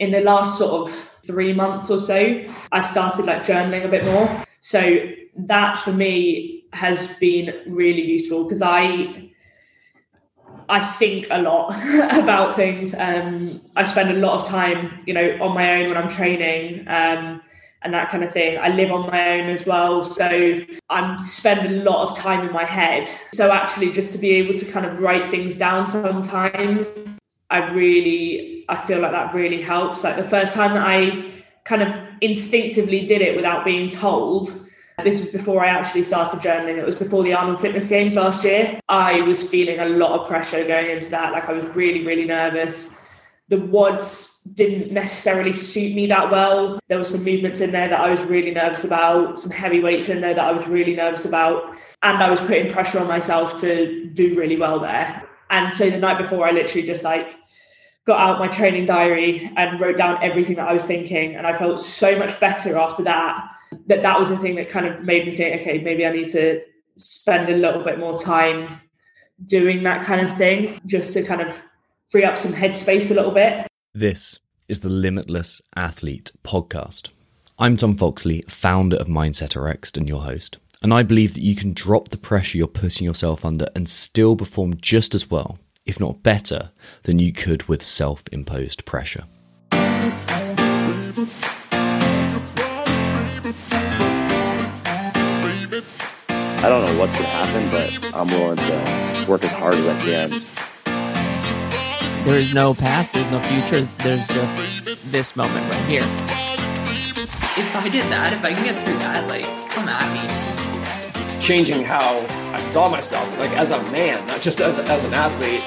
in the last sort of three months or so, I've started like journaling a bit more. So that for me has been really useful because I I think a lot about things. Um, I spend a lot of time, you know, on my own when I'm training. Um, and that kind of thing. I live on my own as well, so I'm spend a lot of time in my head. So actually, just to be able to kind of write things down sometimes, I really I feel like that really helps. Like the first time that I kind of instinctively did it without being told. This was before I actually started journaling. It was before the Arnold Fitness Games last year. I was feeling a lot of pressure going into that. Like I was really, really nervous the WODs didn't necessarily suit me that well. There were some movements in there that I was really nervous about, some heavy weights in there that I was really nervous about. And I was putting pressure on myself to do really well there. And so the night before, I literally just like got out my training diary and wrote down everything that I was thinking. And I felt so much better after that, that that was the thing that kind of made me think, okay, maybe I need to spend a little bit more time doing that kind of thing just to kind of free up some headspace a little bit. This is the Limitless Athlete podcast. I'm Tom Foxley, founder of Mindset RX and your host. And I believe that you can drop the pressure you're putting yourself under and still perform just as well, if not better, than you could with self imposed pressure. I don't know what's going to happen, but I'm willing to work as hard as I can there is no past, there's no future, there's just this moment right here. If I did that, if I can get through that, like, come at me. Changing how I saw myself, like as a man, not just as, as an athlete.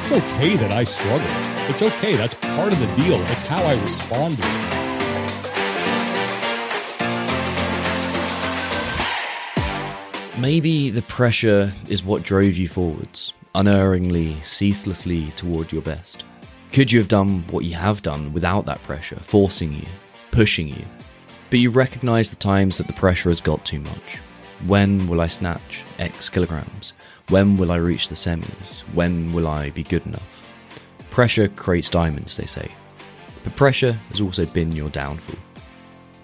It's okay that I struggle. It's okay. That's part of the deal. It's how I respond to it. Maybe the pressure is what drove you forwards unerringly, ceaselessly toward your best? Could you have done what you have done without that pressure, forcing you, pushing you? But you recognize the times that the pressure has got too much. When will I snatch X kilograms? When will I reach the semis? When will I be good enough? Pressure creates diamonds, they say. But pressure has also been your downfall.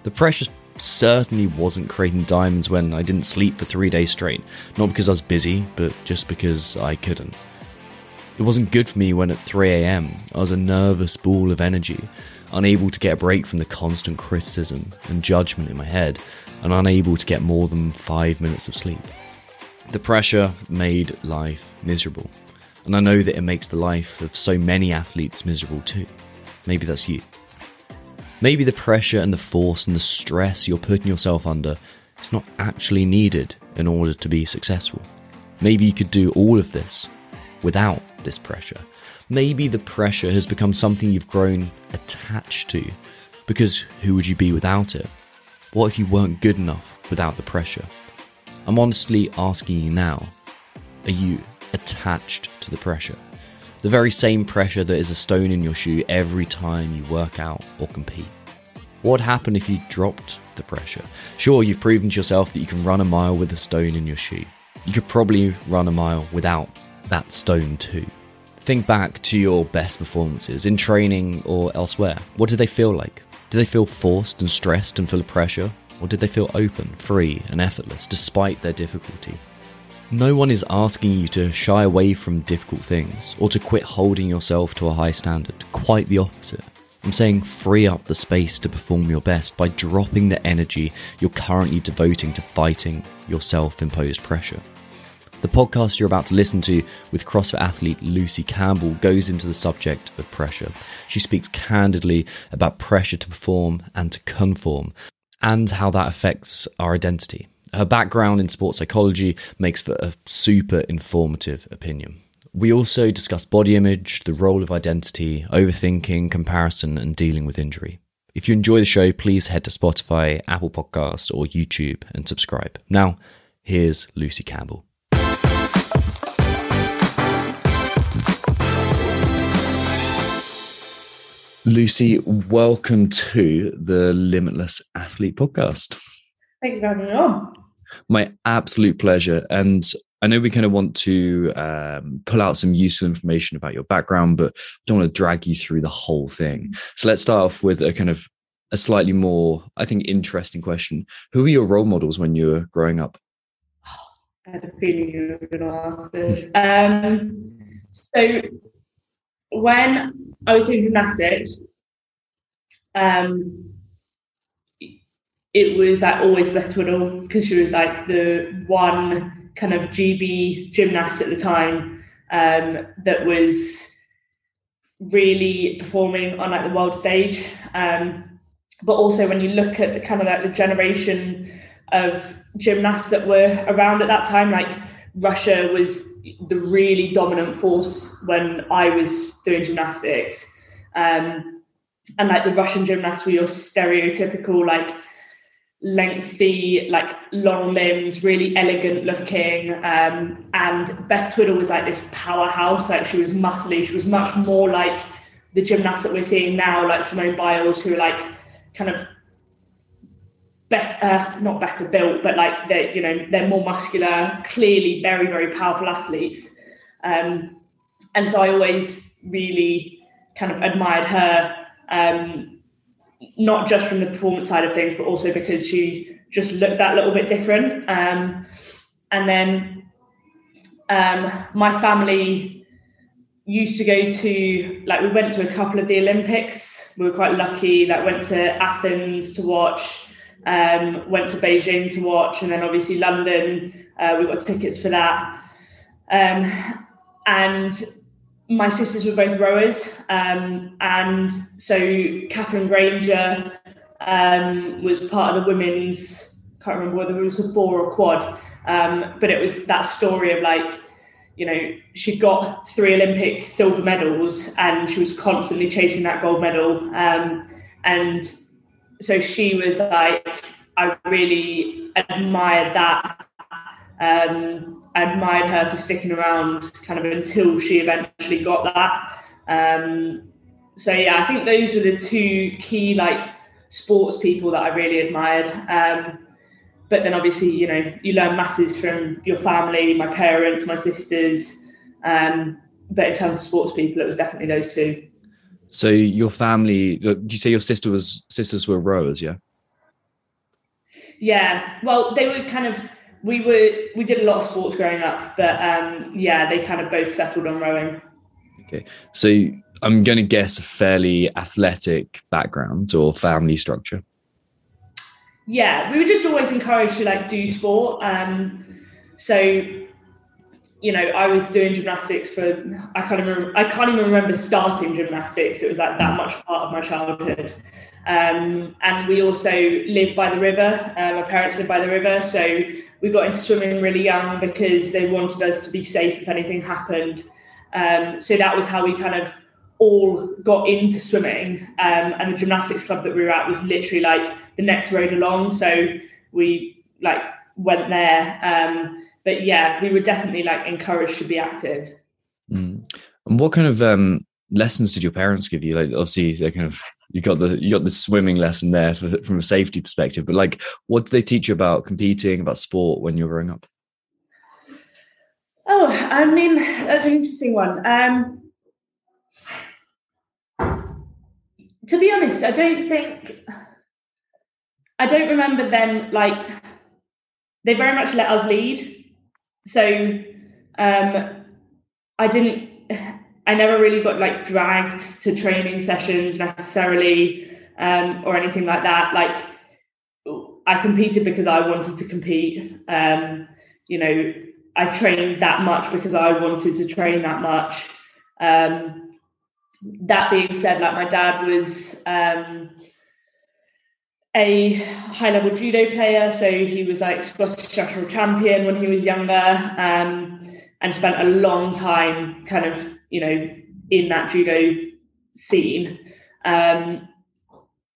The pressure certainly wasn't creating diamonds when I didn't sleep for three days straight. Not because I was busy, but just because I couldn't. It wasn't good for me when at 3am I was a nervous ball of energy, unable to get a break from the constant criticism and judgment in my head, and unable to get more than five minutes of sleep. The pressure made life miserable, and I know that it makes the life of so many athletes miserable too. Maybe that's you. Maybe the pressure and the force and the stress you're putting yourself under is not actually needed in order to be successful. Maybe you could do all of this without this pressure. Maybe the pressure has become something you've grown attached to, because who would you be without it? What if you weren't good enough without the pressure? I'm honestly asking you now are you attached to the pressure? The very same pressure that is a stone in your shoe every time you work out or compete. What would happen if you dropped the pressure? Sure, you've proven to yourself that you can run a mile with a stone in your shoe. You could probably run a mile without that stone too. Think back to your best performances in training or elsewhere. What did they feel like? Did they feel forced and stressed and full of pressure? Or did they feel open, free, and effortless despite their difficulty? No one is asking you to shy away from difficult things or to quit holding yourself to a high standard. Quite the opposite. I'm saying free up the space to perform your best by dropping the energy you're currently devoting to fighting your self imposed pressure. The podcast you're about to listen to with CrossFit athlete Lucy Campbell goes into the subject of pressure. She speaks candidly about pressure to perform and to conform and how that affects our identity. Her background in sports psychology makes for a super informative opinion. We also discuss body image, the role of identity, overthinking, comparison, and dealing with injury. If you enjoy the show, please head to Spotify, Apple Podcasts, or YouTube and subscribe. Now, here's Lucy Campbell. Lucy, welcome to the Limitless Athlete podcast. Thank you for having me on. My absolute pleasure. And I know we kind of want to um, pull out some useful information about your background, but don't want to drag you through the whole thing. So let's start off with a kind of a slightly more, I think, interesting question. Who were your role models when you were growing up? I had a feeling you were going to ask this. Um, so when I was doing gymnastics, um, it was like always Beth Tweddle because she was like the one kind of GB gymnast at the time um, that was really performing on like the world stage. Um, but also when you look at the kind of like the generation of gymnasts that were around at that time, like Russia was the really dominant force when I was doing gymnastics. Um, and like the Russian gymnasts were your stereotypical like lengthy, like long limbs, really elegant looking. Um, and Beth Tweddle was like this powerhouse. Like she was muscly. She was much more like the gymnasts that we're seeing now, like Simone Biles, who are like kind of better, not better built, but like they're you know they're more muscular, clearly very very powerful athletes. Um, and so I always really kind of admired her. Um, not just from the performance side of things, but also because she just looked that little bit different. Um, and then um, my family used to go to, like, we went to a couple of the Olympics. We were quite lucky that went to Athens to watch, um, went to Beijing to watch, and then obviously London. Uh, we got tickets for that. Um, and my sisters were both rowers, um, and so Katherine Grainger um, was part of the women's. Can't remember whether it was a four or quad, um, but it was that story of like, you know, she got three Olympic silver medals, and she was constantly chasing that gold medal, um, and so she was like, I really admired that um, I admired her for sticking around kind of until she eventually got that. Um, so yeah, I think those were the two key like sports people that I really admired. Um, but then obviously, you know, you learn masses from your family, my parents, my sisters. Um, but in terms of sports people, it was definitely those two. So your family, did you say your sister was sisters were rowers? Yeah. Yeah. Well, they were kind of we were we did a lot of sports growing up, but um, yeah, they kind of both settled on rowing. Okay, so I'm going to guess a fairly athletic background or family structure. Yeah, we were just always encouraged to like do sport. Um, so, you know, I was doing gymnastics for I can't even I can't even remember starting gymnastics. It was like that much part of my childhood. Um, and we also live by the river. Uh, my parents live by the river, so we got into swimming really young because they wanted us to be safe if anything happened. Um, so that was how we kind of all got into swimming. Um, and the gymnastics club that we were at was literally like the next road along. So we like went there. Um, but yeah, we were definitely like encouraged to be active. Mm. And what kind of um, lessons did your parents give you? Like, obviously, they kind of you got the you got the swimming lesson there for, from a safety perspective but like what did they teach you about competing about sport when you were growing up oh i mean that's an interesting one um to be honest i don't think i don't remember them like they very much let us lead so um i didn't I never really got like dragged to training sessions necessarily um, or anything like that. Like I competed because I wanted to compete. Um, you know, I trained that much because I wanted to train that much. Um, that being said, like my dad was um, a high level judo player, so he was like Scottish national champion when he was younger, um, and spent a long time kind of you know, in that judo scene. Um,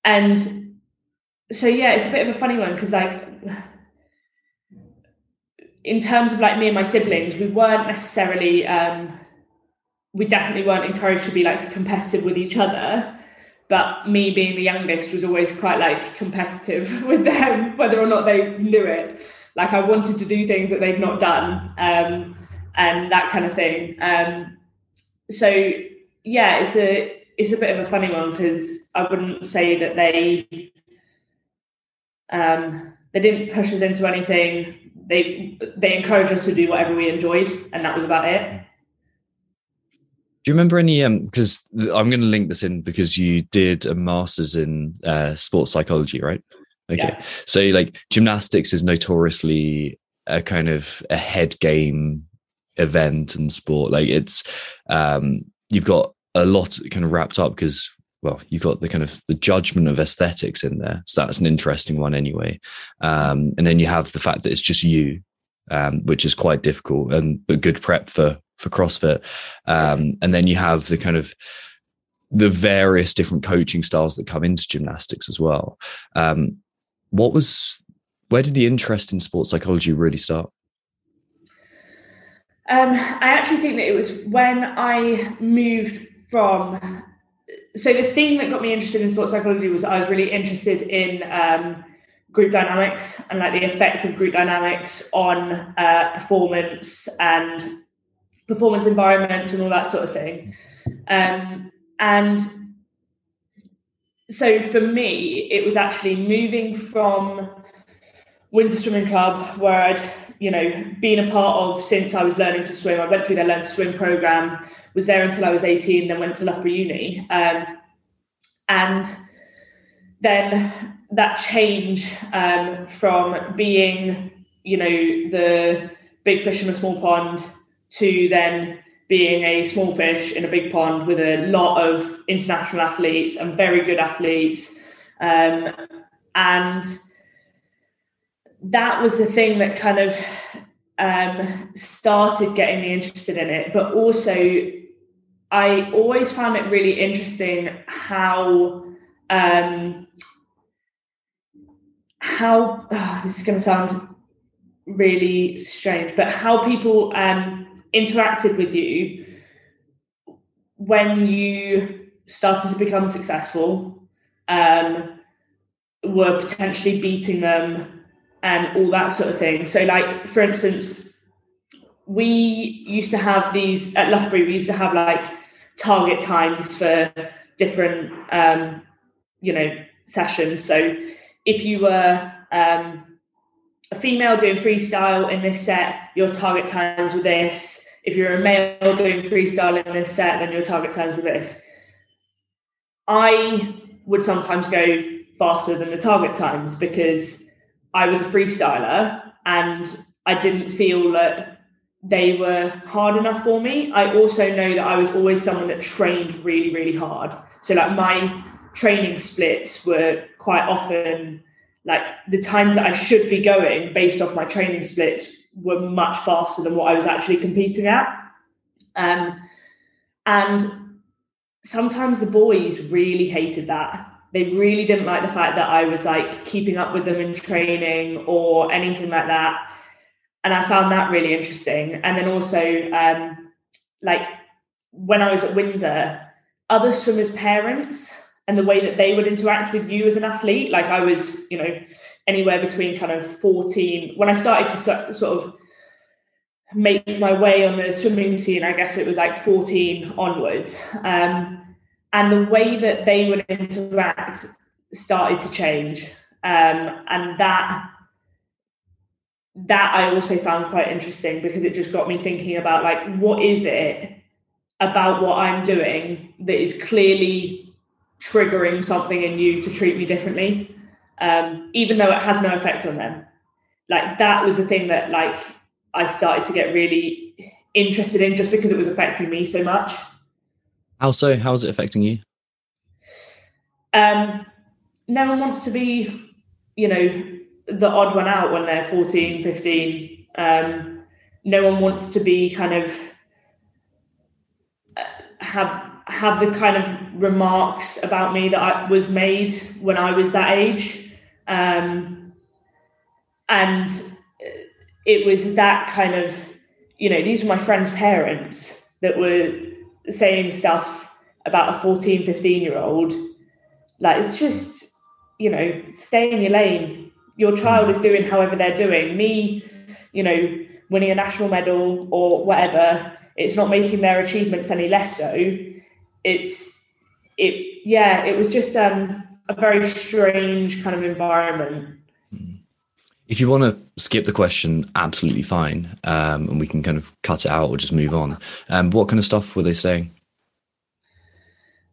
and so yeah, it's a bit of a funny one because like in terms of like me and my siblings, we weren't necessarily um, we definitely weren't encouraged to be like competitive with each other. But me being the youngest was always quite like competitive with them, whether or not they knew it. Like I wanted to do things that they'd not done, um, and that kind of thing. Um, so yeah, it's a it's a bit of a funny one because I wouldn't say that they um, they didn't push us into anything. They they encouraged us to do whatever we enjoyed, and that was about it. Do you remember any? Um, because I'm going to link this in because you did a master's in uh, sports psychology, right? Okay, Yeah. so like gymnastics is notoriously a kind of a head game event and sport. Like it's um, you've got a lot kind of wrapped up because well, you've got the kind of the judgment of aesthetics in there, so that's an interesting one anyway. Um, and then you have the fact that it's just you, um, which is quite difficult and but good prep for for CrossFit. Um, and then you have the kind of the various different coaching styles that come into gymnastics as well. Um, what was where did the interest in sports psychology really start? Um, I actually think that it was when I moved from. So the thing that got me interested in sports psychology was I was really interested in um, group dynamics and like the effect of group dynamics on uh, performance and performance environments and all that sort of thing. Um, and so for me, it was actually moving from Windsor Swimming Club, where I'd you know been a part of since I was learning to swim. I went through their Learn to Swim program, was there until I was 18, then went to Loughborough Uni, um, and then that change um, from being you know the big fish in a small pond to then being a small fish in a big pond with a lot of international athletes and very good athletes um, and that was the thing that kind of um, started getting me interested in it. But also, I always found it really interesting how um, how oh, this is going to sound really strange, but how people um, interacted with you when you started to become successful, um, were potentially beating them and all that sort of thing. So, like for instance, we used to have these at Loughborough. We used to have like target times for different, um, you know, sessions. So, if you were um, a female doing freestyle in this set, your target times were this. If you're a male doing freestyle in this set, then your target times were this. I would sometimes go faster than the target times because I was a freestyler and I didn't feel that they were hard enough for me. I also know that I was always someone that trained really, really hard. So like my training splits were quite often like the times that I should be going based off my training splits were much faster than what I was actually competing at. Um, and sometimes the boys really hated that they really didn't like the fact that I was like keeping up with them in training or anything like that. And I found that really interesting. And then also, um, like when I was at Windsor, other swimmers' parents and the way that they would interact with you as an athlete, like I was, you know, anywhere between kind of 14, when I started to sort of make my way on the swimming scene, I guess it was like 14 onwards. Um, and the way that they would interact started to change um, and that that i also found quite interesting because it just got me thinking about like what is it about what i'm doing that is clearly triggering something in you to treat me differently um, even though it has no effect on them like that was the thing that like i started to get really interested in just because it was affecting me so much How so? How is it affecting you? um, no one wants to be, you know, the odd one out when they're 14, 15. Um, no one wants to be kind of uh, have have the kind of remarks about me that I was made when I was that age. Um, and it was that kind of, you know, these were my friends' parents that were saying stuff about a 14, 15 year old like it's just you know stay in your lane your child is doing however they're doing. Me, you know, winning a national medal or whatever, it's not making their achievements any less so. It's it yeah, it was just um a very strange kind of environment. If you want to skip the question, absolutely fine, um, and we can kind of cut it out or just move on. Um, what kind of stuff were they saying?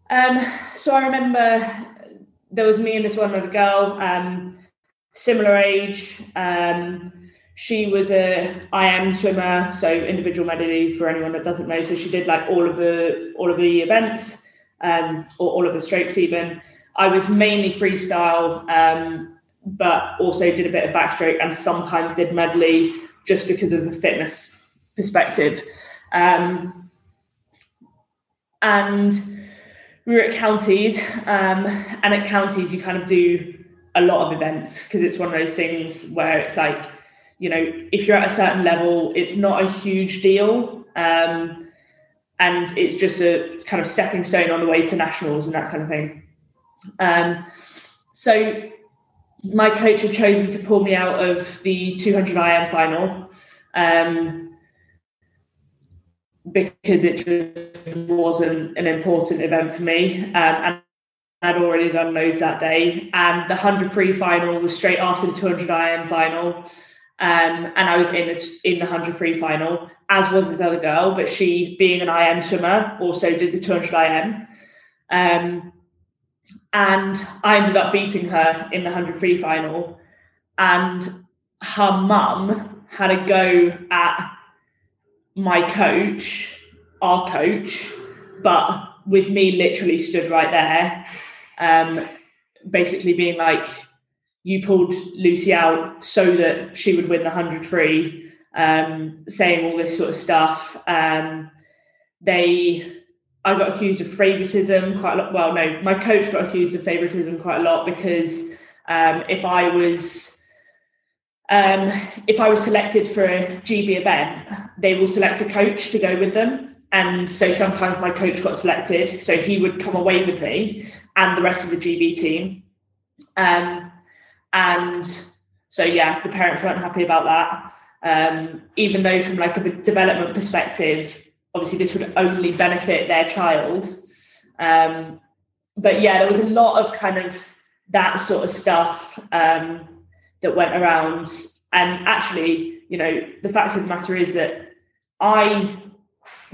Um, so I remember there was me and this one other girl, um, similar age. She was a IM swimmer, so individual medley for anyone that doesn't know. So she did like all of the all of the events, um, or all of the strokes even. I was mainly freestyle, um, but also did a bit of backstroke and sometimes did medley just because of the fitness perspective. Um, and we were at counties, um, and at counties you kind of do a lot of events because it's one of those things where it's like, you know, if you're at a certain level, it's not a huge deal. Um, and it's just a kind of stepping stone on the way to nationals and that kind of thing. Um, so my coach had chosen to pull me out of the 200 IM final um, because it wasn't an important event for me. Um, and I'd already done loads that day. And the 100 free final was straight after the 200 IM final. Um, and I was in the in the 100 free final, as was this other girl, but she, being an IM swimmer, also did the 200 IM. Um, and I ended up beating her in the 100 free final. And her mum had a go at my coach, our coach, but with me literally stood right there, um, basically being like, you pulled Lucy out so that she would win the 100 free, um, saying all this sort of stuff. Um, they I got accused of favoritism quite a lot. Well, no, my coach got accused of favoritism quite a lot because um, if I was um, if I was selected for a GB event, they will select a coach to go with them. And so sometimes my coach got selected, so he would come away with me and the rest of the GB team. Um, and so yeah, the parents weren't happy about that. Um, even though from like a development perspective, obviously this would only benefit their child. Um, but yeah, there was a lot of kind of that sort of stuff um, that went around. And actually, you know, the fact of the matter is that I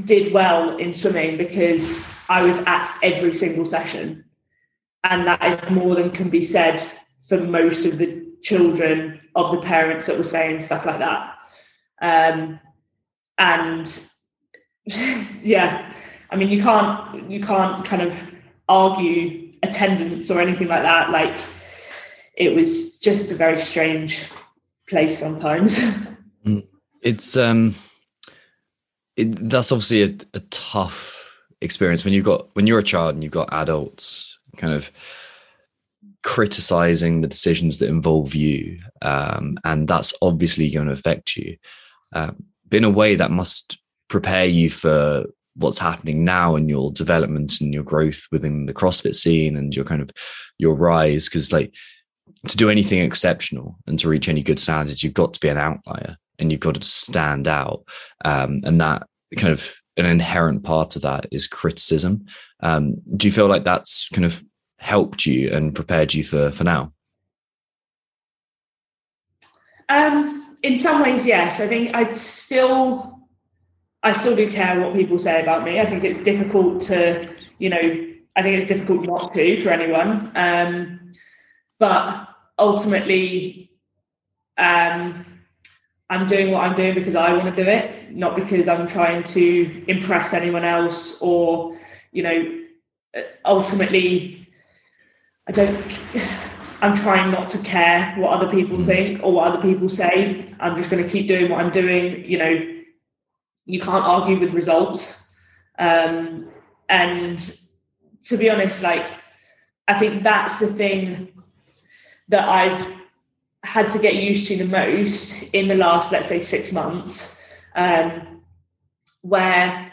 did well in swimming because I was at every single session. And that is more than can be said for most of the children of the parents that were saying stuff like that. Um, and yeah, I mean, you can't you can't kind of argue attendance or anything like that. Like, it was just a very strange place sometimes. Mm. It's um, it, that's obviously a, a tough experience when you've got when you're a child and you've got adults kind of criticizing the decisions that involve you um, and that's obviously going to affect you um, in a way that must prepare you for what's happening now in your development and your growth within the CrossFit scene and your kind of your rise. Because like to do anything exceptional and to reach any good standards, you've got to be an outlier and you've got to stand out. Um, and that kind of an inherent part of that is criticism. Um, do you feel like that's kind of helped you and prepared you for for now? Um, in some ways, yes. I think I'd still I still do care what people say about me. I think it's difficult to, you know, I think it's difficult not to for anyone. Um, but ultimately, um, I'm doing what I'm doing because I want to do it, not because I'm trying to impress anyone else or, you know, ultimately, I don't. I'm trying not to care what other people mm. think or what other people say. I'm just going to keep doing what I'm doing. You know, you can't argue with results. Um, and to be honest, like I think that's the thing that I've had to get used to the most in the last, let's say, six months, um, where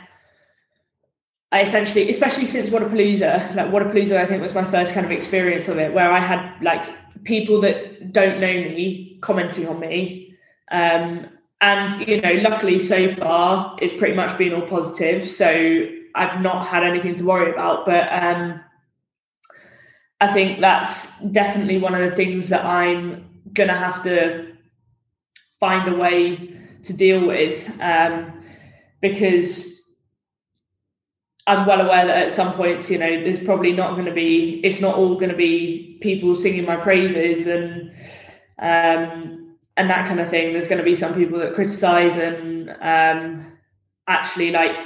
I essentially, especially since Wodapalooza, like Wodapalooza, I think was my first kind of experience of it, where I had like people that don't know me commenting on me. Um, and you know, luckily so far, it's pretty much been all positive. So I've not had anything to worry about. But um, I think that's definitely one of the things that I'm gonna have to find a way to deal with um, because I'm well aware that at some points, you know, there's probably not going to be, it's not all going to be people singing my praises and um, and that kind of thing. There's going to be some people that criticize and um, actually like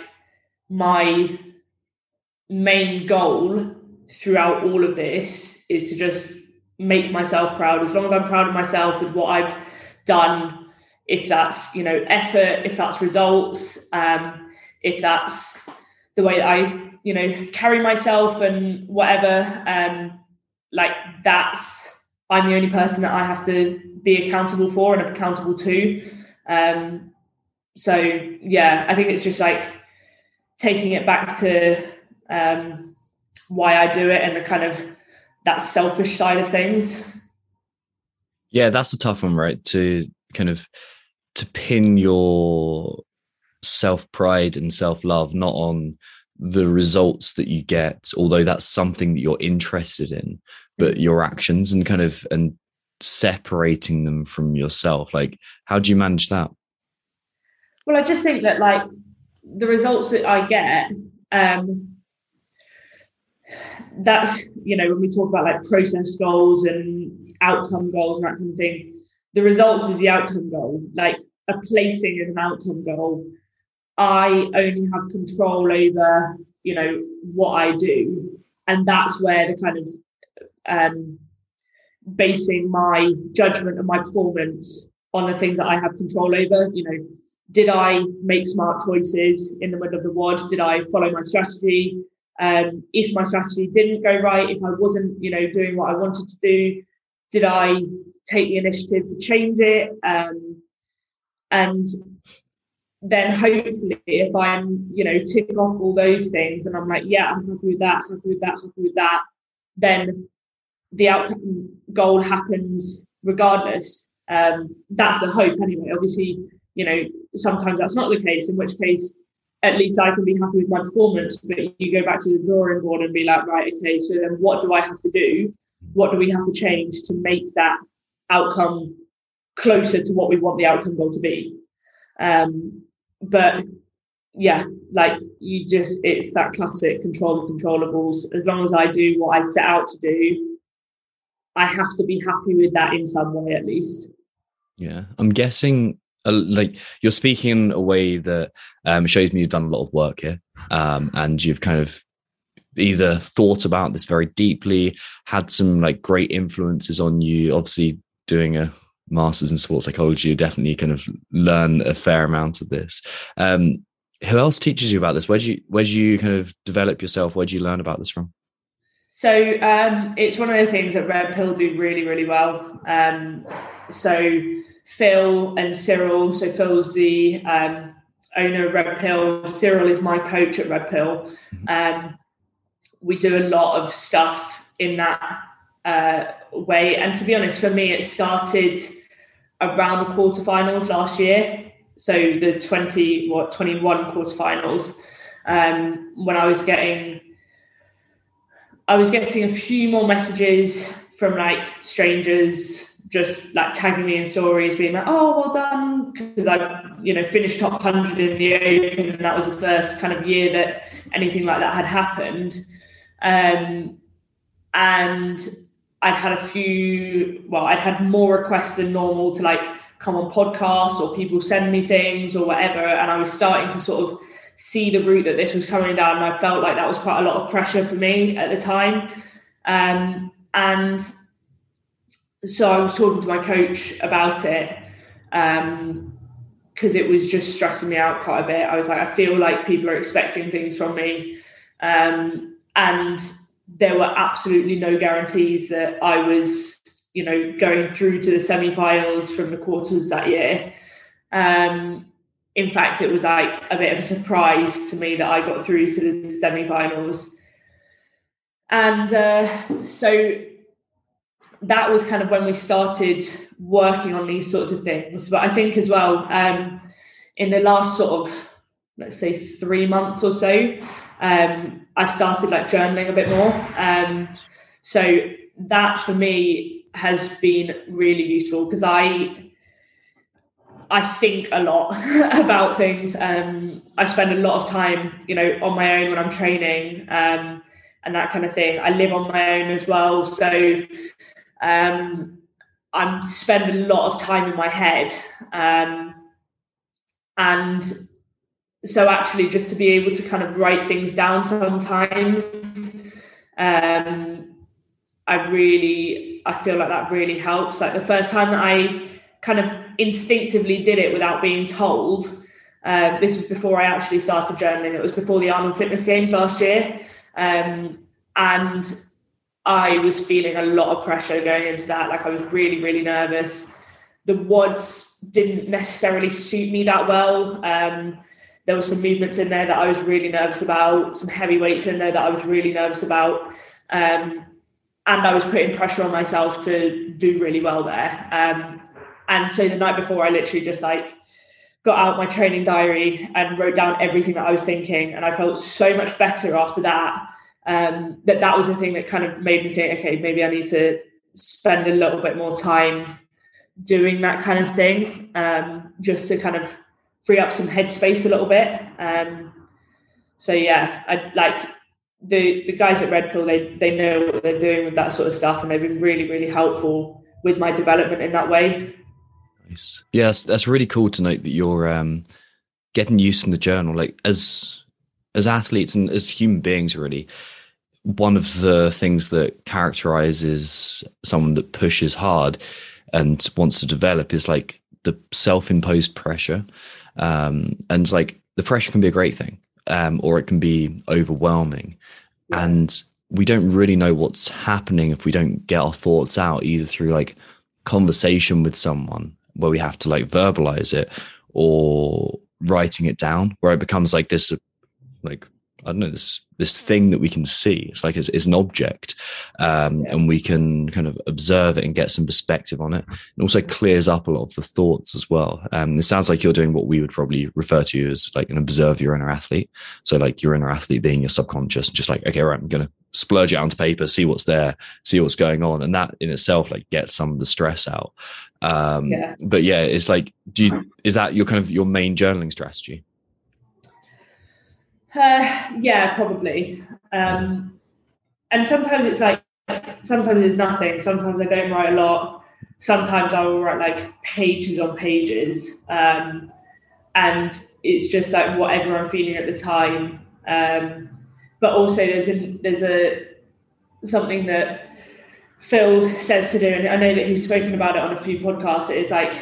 my main goal throughout all of this is to just make myself proud. As long as I'm proud of myself with what I've done, if that's you know effort, if that's results, um, if that's the way I, you know, carry myself and whatever. Um, like that's I'm the only person that I have to be accountable for and accountable to. Um, so yeah, I think it's just like taking it back to um, why I do it and the kind of that selfish side of things. Yeah, that's a tough one, right? To kind of to pin your self pride and self love, not on the results that you get, although that's something that you're interested in, but your actions and kind of and separating them from yourself. Like, how do you manage that? Well, I just think that like the results that I get, um, that's you know when we talk about like process goals and outcome goals and that kind of thing, the results is the outcome goal. Like a placing is an outcome goal I only have control over, you know, what I do. And that's where the kind of um, basing my judgment and my performance on the things that I have control over. You know, did I make smart choices in the middle of the WOD? Did I follow my strategy? Um, if my strategy didn't go right, if I wasn't, you know, doing what I wanted to do, did I take the initiative to change it? Um, and then hopefully if I'm, you know, tick off all those things and I'm like, yeah, I'm happy with that, happy with that, happy with that, then the outcome goal happens regardless. Um, that's the hope anyway. Obviously, you know, sometimes that's not the case, in which case at least I can be happy with my performance. But you go back to the drawing board and be like, right, okay, so then what do I have to do? What do we have to change to make that outcome closer to what we want the outcome goal to be? Um, but yeah, like you just it's that classic control the controllables. As long as I do what I set out to do, I have to be happy with that in some way at least. Yeah, I'm guessing uh, like you're speaking in a way that um, shows me you've done a lot of work here, um, and you've kind of either thought about this very deeply, had some like great influences on you. Obviously, doing a masters in sports psychology, you definitely kind of learn a fair amount of this. Um, who else teaches you about this? Where do you where do you kind of develop yourself? Where do you learn about this from? So um, it's one of the things that Red Pill do really, really well. Um, so Phil and Cyril. So Phil's the um, owner of Red Pill. Cyril is my coach at Red Pill. Mm-hmm. Um, we do a lot of stuff in that uh, way. And to be honest, for me, it started around the quarterfinals last year. So the 20, what, 21 quarterfinals, um, when I was getting, I was getting a few more messages from like strangers just like tagging me in stories, being like, "Oh, well done," because I, you know, finished top hundred in the Open, and that was the first kind of year that anything like that had happened. Um, and I'd had a few, well, I'd had more requests than normal to like come on podcasts or people send me things or whatever. And I was starting to sort of see the route that this was coming down. And I felt like that was quite a lot of pressure for me at the time. Um, and so I was talking to my coach about it because um, it was just stressing me out quite a bit. I was like, I feel like people are expecting things from me. Um, and there were absolutely no guarantees that I was, you know, going through to the semi-finals from the quarters that year. Um, in fact, it was like a bit of a surprise to me that I got through to the semi-finals, and uh, so that was kind of when we started working on these sorts of things. But I think as well, um, in the last sort of let's say three months or so, um, I've started like journaling a bit more. Um, so that for me has been really useful because I I think a lot about things. Um, I spend a lot of time, you know, on my own when I'm training um, and that kind of thing. I live on my own as well, so um, I'm spend a lot of time in my head, um, and so actually just to be able to kind of write things down sometimes um, i really i feel like that really helps. Like the first time that i kind of instinctively did it without being told uh, this was before i actually started journaling. It was before the arnold fitness games last year. Um, and i was feeling a lot of pressure going into that. Like i was really really nervous. The WODs didn't necessarily suit me that well. Um, there were some movements in there that I was really nervous about, some heavy weights in there that I was really nervous about. Um, and I was putting pressure on myself to do really well there. Um, and so the night before, I literally just like got out my training diary and wrote down everything that I was thinking. And I felt so much better after that. Um, that that was the thing that kind of made me think, okay, maybe I need to spend a little bit more time doing that kind of thing, um, just to kind of free up some headspace a little bit. Um, so yeah, I like the the guys at Red Pill. They they know what they're doing with that sort of stuff, and they've been really really helpful with my development in that way. Nice. Yes, that's really cool to note that you're um, getting used in the journal. Like as as athletes and as human beings, really, one of the things that characterizes someone that pushes hard and wants to develop is like the self-imposed pressure um, and like the pressure can be a great thing, um, or it can be overwhelming. Yeah. And we don't really know what's happening if we don't get our thoughts out either through like conversation with someone where we have to like verbalize it or writing it down where it becomes like this like I don't know this this thing that we can see. It's like it's, it's an object, um, and we can kind of observe it and get some perspective on it. It also clears up a lot of the thoughts as well. Um, it sounds like you're doing what we would probably refer to as like an observe your inner athlete. So like your inner athlete being your subconscious, and just like okay, right, I'm going to splurge it onto paper, see what's there, see what's going on, and that in itself like gets some of the stress out. Um, yeah. But yeah, it's like, do you, is that your kind of your main journaling strategy? Uh, yeah, probably. Um, and sometimes it's like, sometimes it's nothing. Sometimes I don't write a lot. Sometimes I will write like pages on pages. Um, and it's just like whatever I'm feeling at the time. Um, but also there's a, there's a, something that Phil says to do, and I know that he's spoken about it on a few podcasts. It is like,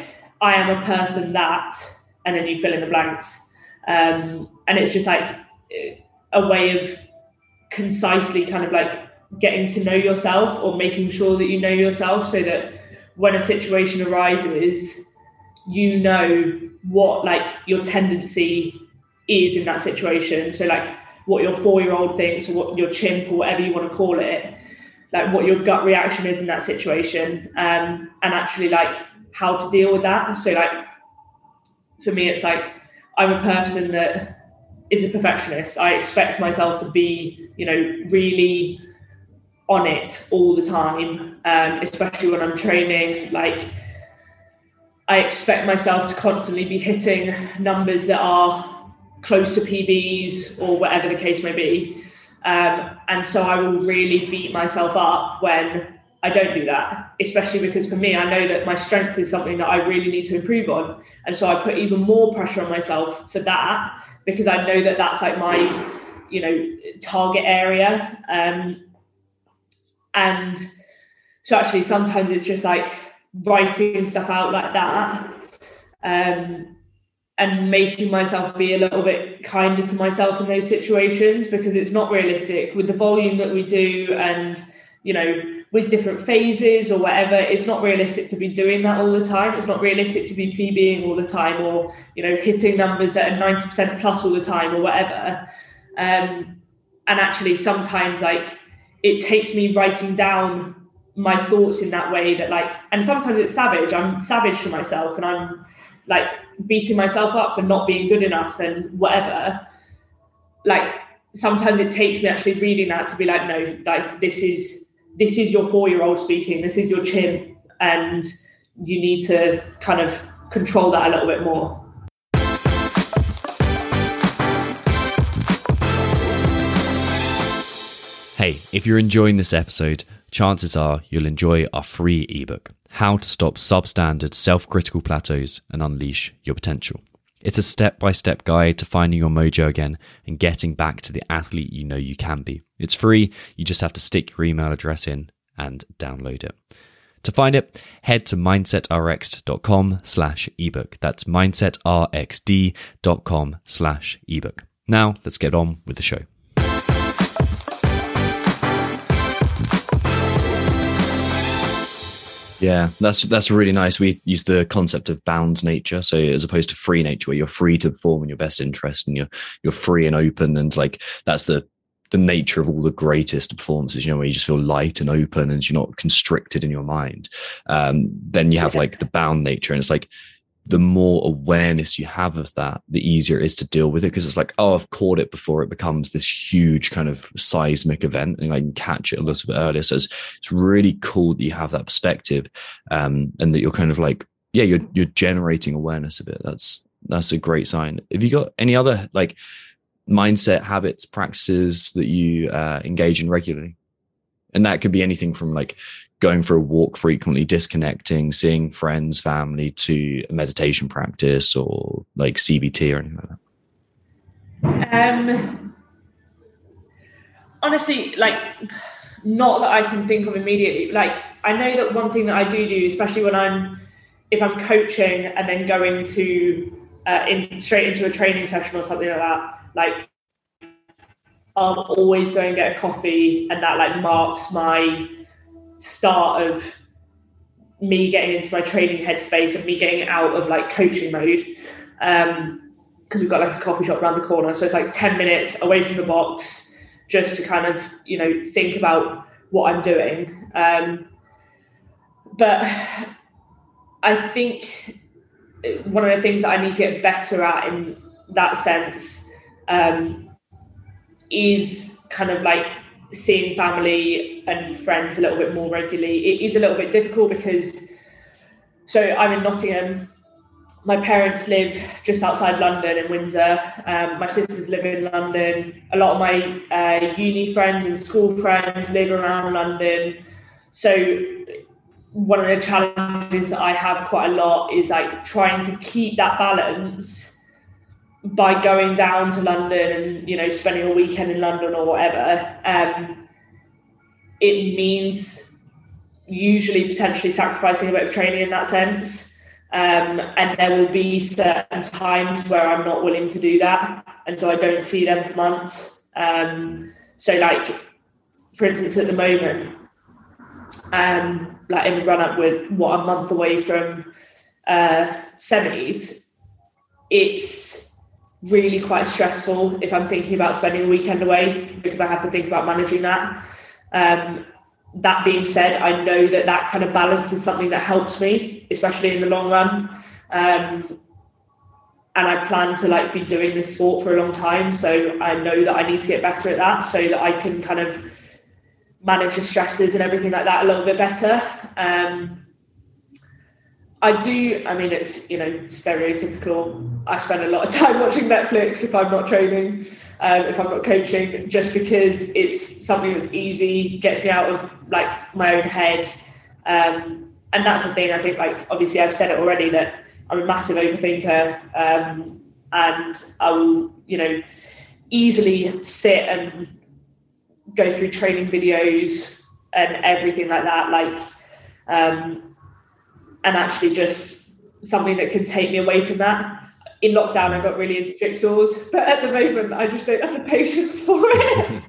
I am a person that, and then you fill in the blanks. Um, and it's just like a way of concisely kind of like getting to know yourself or making sure that you know yourself so that when a situation arises you know what like your tendency is in that situation. So like what your four year old thinks or what your chimp or whatever you want to call it like what your gut reaction is in that situation um, and actually like how to deal with that. So like for me it's like i'm a person that is a perfectionist. I expect myself to be, you know, really on it all the time, um, especially when I'm training. Like, I expect myself to constantly be hitting numbers that are close to PBs or whatever the case may be. Um, and so I will really beat myself up when I don't do that, especially because for me, I know that my strength is something that I really need to improve on. And so I put even more pressure on myself for that because I know that that's like my, you know, target area. Um, and so actually, sometimes it's just like writing stuff out like that. Um, and making myself be a little bit kinder to myself in those situations because it's not realistic with the volume that we do and you know, with different phases or whatever, it's not realistic to be doing that all the time. It's not realistic to be PBing all the time or, you know, hitting numbers that are 90% plus all the time or whatever. Um, and actually, sometimes, like, it takes me writing down my thoughts in that way that, like, and sometimes it's savage. I'm savage to myself and I'm like beating myself up for not being good enough and whatever. Like, sometimes it takes me actually reading that to be like, no, like, this is this is your four year old speaking, this is your chimp, and you need to kind of control that a little bit more. Hey, if you're enjoying this episode, chances are you'll enjoy our free ebook, How to Stop Substandard Self Critical Plateaus and Unleash Your Potential. It's a step by step guide to finding your mojo again and getting back to the athlete you know you can be. It's free, you just have to stick your email address in and download it. To find it, head to mindsetrx.com slash ebook. That's mindsetrx.com slash ebook. Now, let's get on with the show. Yeah, that's that's really nice. We use the concept of bound nature, so as opposed to free nature, where you're free to perform in your best interest and you're you're free and open, and like that's the the nature of all the greatest performances. You know, where you just feel light and open, and you're not constricted in your mind. Um, then you have like the bound nature, and it's like the more awareness you have of that, the easier it is to deal with it because it's like, oh, I've caught it before it becomes this huge kind of seismic event and I can catch it a little bit earlier. So it's, it's really cool that you have that perspective um, and that you're kind of like, yeah, you're, you're generating awareness of it. That's, that's a great sign. Have you got any other like mindset habits, practices that you uh, engage in regularly? And that could be anything from like going for a walk frequently, disconnecting, seeing friends, family to a meditation practice or like CBT or anything like that? Um, honestly, like, not that I can think of immediately. Like, I know that one thing that I do do, especially when I'm, if I'm coaching and then going to, uh, in straight into a training session or something like that, like, I'm always going to get a coffee, and that like marks my start of me getting into my training headspace and me getting out of like coaching mode. Um, because we've got like a coffee shop around the corner. So it's like 10 minutes away from the box just to kind of, you know, think about what I'm doing. Um, but I think one of the things that I need to get better at in that sense um, is kind of like seeing family and friends a little bit more regularly. It is a little bit difficult because, so I'm in Nottingham. My parents live just outside London in Windsor. Um, my sisters live in London. A lot of my uh, uni friends and school friends live around London. So one of the challenges that I have quite a lot is like trying to keep that balance by going down to London and you know spending a weekend in London or whatever, um, it means usually potentially sacrificing a bit of training in that sense. Um, and there will be certain times where I'm not willing to do that, and so I don't see them for months. Um, so, like for instance, at the moment, um, like in the run up, with what a month away from uh, semis, it's really quite stressful if I'm thinking about spending a weekend away because I have to think about managing that. Um, that being said, I know that that kind of balance is something that helps me, especially in the long run. Um, and I plan to like be doing this sport for a long time, so I know that I need to get better at that so that I can kind of manage the stresses and everything like that a little bit better. Um, I do. I mean, it's you know stereotypical. I spend a lot of time watching Netflix if I'm not training, um, if I'm not coaching, just because it's something that's easy, gets me out of like my own head, um, and that's the thing. I think like obviously I've said it already that I'm a massive overthinker, um, and I will you know easily sit and go through training videos and everything like that, like. And actually just something that can take me away from that. In lockdown, I got really into jigsaws, but at the moment, I just don't have the patience for it.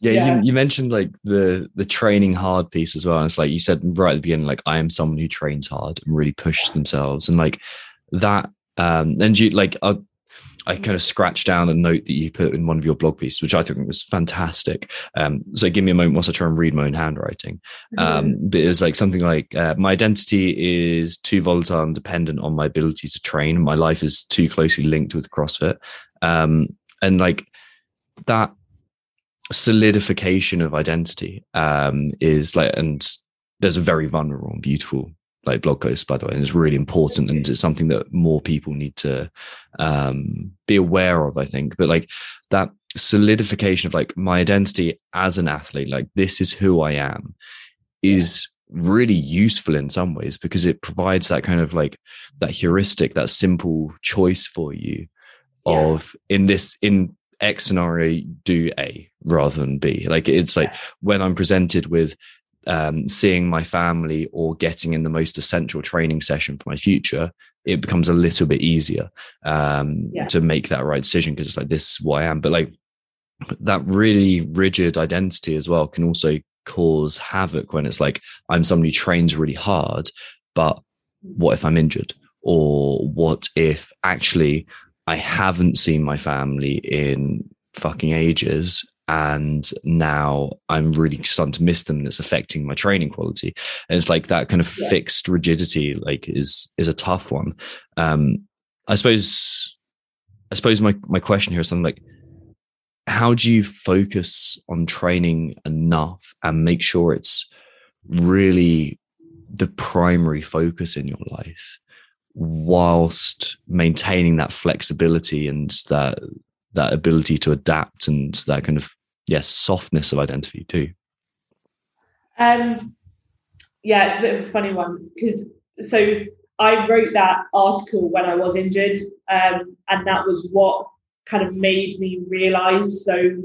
Yeah, Yeah. You, you mentioned like the the training hard piece as well. And it's like you said right at the beginning, like I am someone who trains hard and really pushes themselves, and like that. Um, and you like I, I kind of scratched down a note that you put in one of your blog pieces, which I think was fantastic. Um, so give me a moment whilst I try and read my own handwriting. Um, but it was like something like uh, my identity is too volatile and dependent on my ability to train. My life is too closely linked with CrossFit, um, and like that solidification of identity um, is like, and there's a very vulnerable and beautiful like blog posts by the way, and it's really important, and it's something that more people need to um, be aware of. I think, but like that solidification of like my identity as an athlete, like this is who I am, is really useful in some ways because it provides that kind of like that heuristic, that simple choice for you Yeah. of in this in X scenario, do A rather than B. Like it's like when I'm presented with um, seeing my family or getting in the most essential training session for my future, it becomes a little bit easier um, Yeah. to make that right decision because it's like this is who I am. But like that really rigid identity as well can also cause havoc when it's like I'm somebody who trains really hard, but what if I'm injured? Or what if actually I haven't seen my family in fucking ages and now I'm really starting to miss them and it's affecting my training quality. And it's like that kind of Yeah. fixed rigidity like is is a tough one. Um I suppose I suppose my my question here is something like how do you focus on training enough and make sure it's really the primary focus in your life whilst maintaining that flexibility and that that ability to adapt and that kind of yes softness of identity too Um, yeah, it's a bit of a funny one because so I wrote that article when I was injured, um, and that was what kind of made me realize so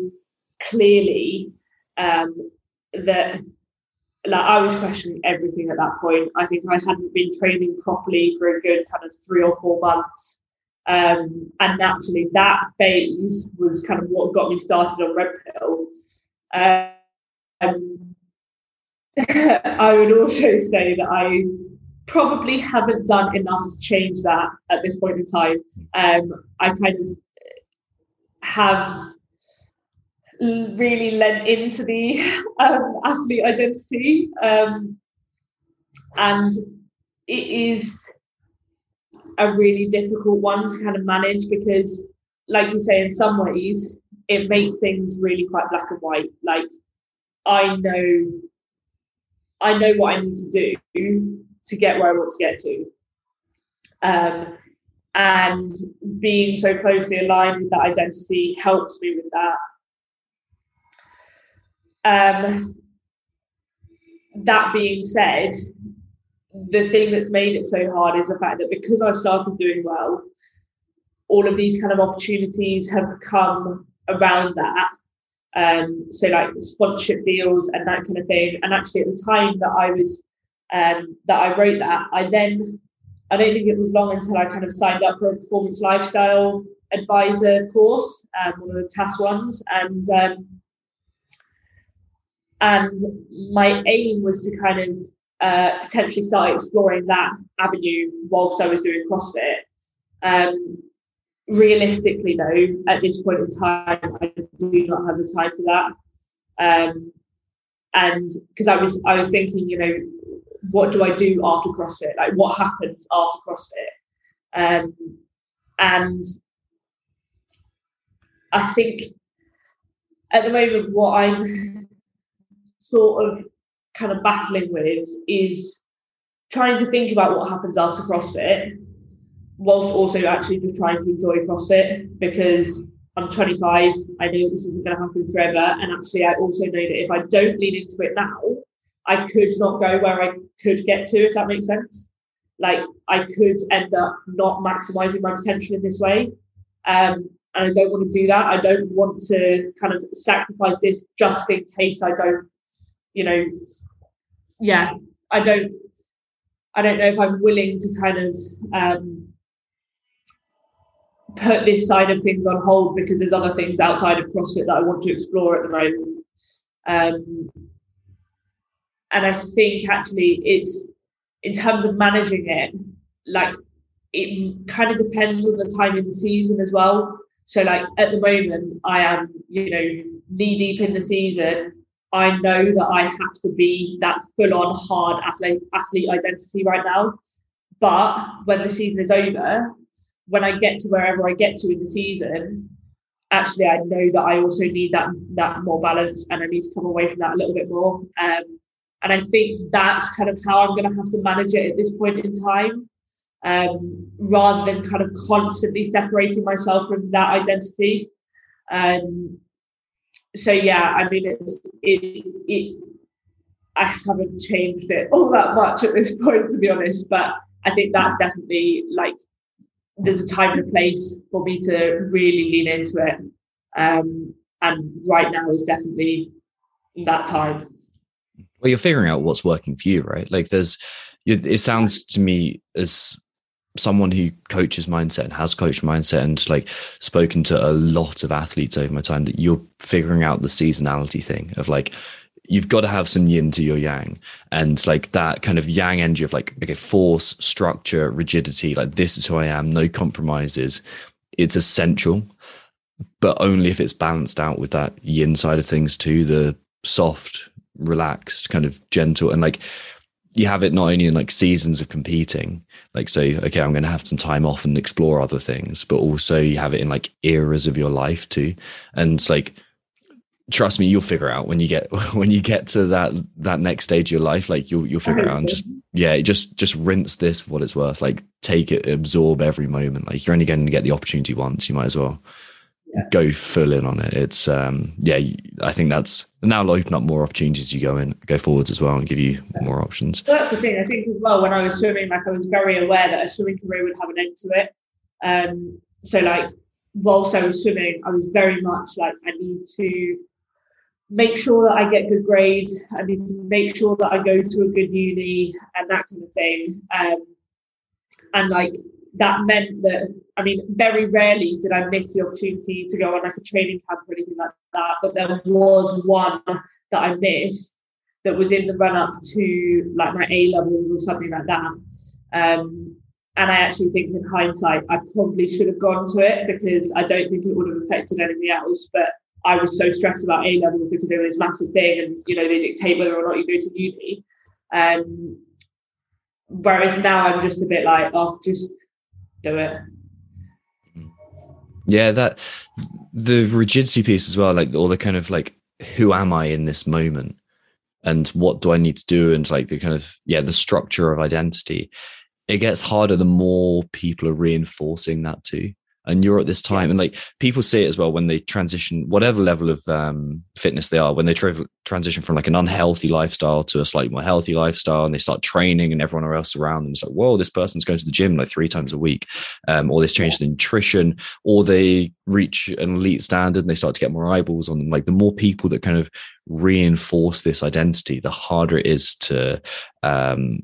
clearly um, that like I was questioning everything at that point. I think I hadn't been training properly for a good kind of three or four months. Um, and naturally, that phase was kind of what got me started on Red Pill. Um, I would also say that I probably haven't done enough to change that at this point in time. Um, I kind of have really lent into the um, athlete identity, um, and it is a really difficult one to kind of manage because, like you say, in some ways, it makes things really quite black and white. Like I know I know what I need to do to get where I want to get to. Um, and being so closely aligned with that identity helps me with that. Um, that being said, the thing that's made it so hard is the fact that because I've started doing well, all of these kind of opportunities have come around that um, so like sponsorship deals and that kind of thing. And actually, at the time that I was um, that I wrote that, I then I don't think it was long until I kind of signed up for a performance lifestyle advisor course, um, one of the TASS ones, and um, and my aim was to kind of uh, potentially start exploring that avenue whilst I was doing CrossFit. Um, realistically though at this point in time i do not have the time for that. Um and because i was i was thinking you know what do i do after crossfit? Like what happens after crossfit? Um and i think at the moment what i'm sort of kind of battling with is trying to think about what happens after crossfit whilst also actually just trying to enjoy CrossFit because I'm 25. I know this isn't going to happen forever. And actually, I also know that if I don't lean into it now, I could not go where I could get to, if that makes sense. Like, I could end up not maximizing my potential in this way. Um, and I don't want to do that. I don't want to kind of sacrifice this just in case I don't, you know, yeah, I don't. I don't know if I'm willing to kind of um, put this side of things on hold because there's other things outside of CrossFit that I want to explore at the moment. Um, and I think actually it's in terms of managing it, like it kind of depends on the time in the season as well. So like at the moment, I am you know knee deep in the season. I know that I have to be that full on hard athlete athlete identity right now. But when the season is over, when I get to wherever I get to in the season, actually I know that I also need that that more balance and I need to come away from that a little bit more. Um, and I think that's kind of how I'm going to have to manage it at this point in time, um, rather than kind of constantly separating myself from that identity. Um, so yeah, I mean, it's it it. I haven't changed it all that much at this point, to be honest. But I think that's definitely like there's a time and a place for me to really lean into it. Um, and right now is definitely that time. Well, you're figuring out what's working for you, right? Like, there's, it sounds to me as someone who coaches mindset and has coached mindset and like spoken to a lot of athletes over my time that you're figuring out the seasonality thing of like you've got to have some yin to your yang. And like that kind of yang energy of like okay force structure rigidity like this is who i am no compromises it's essential. But only if it's balanced out with that yin side of things too the soft relaxed kind of gentle and like you have it not only in like seasons of competing like say okay i'm going to have some time off and explore other things but also you have it in like eras of your life too. And it's like trust me you'll figure out when you get when you get to that that next stage of your life like you'll you'll figure out and just yeah just just rinse this for what it's worth like take it absorb every moment. Like you're only going to get the opportunity once you might as well yeah. go full in on it it's um yeah i think that's now will open up more opportunities you go in go forwards as well and give you more options so that's the thing i think as well when i was swimming like i was very aware that a swimming career would have an end to it um so like whilst i was swimming i was very much like i need to make sure that I get good grades. I need to make sure that I go to a good uni and that kind of thing. Um, and like that meant that I mean, very rarely did I miss the opportunity to go on like a training camp or anything like that. But there was one that I missed that was in the run up to like my A levels or something like that. Um, and I actually think in hindsight, I probably should have gone to it because I don't think it would have affected anything else. But I was so stressed about A levels because they were this massive thing, and you know they dictate whether or not you go to uni. Um, whereas now I'm just a bit like, oh, just do it. Mm-hmm. Yeah, that the rigidity piece as well, like all the kind of like, who am I in this moment, and what do I need to do, and like the kind of yeah, the structure of identity. It gets harder the more people are reinforcing that too and you're at this time. And like people see it as well when they transition whatever level of um, fitness they are when they tra- transition from like an unhealthy lifestyle to a slightly more healthy lifestyle and they start training and everyone else around them is like whoa this person's going to the gym like three times a week. Um, or this change the nutrition or they reach an elite standard and they start to get more eyeballs on them. Like the more people that kind of reinforce this identity the harder it is to um,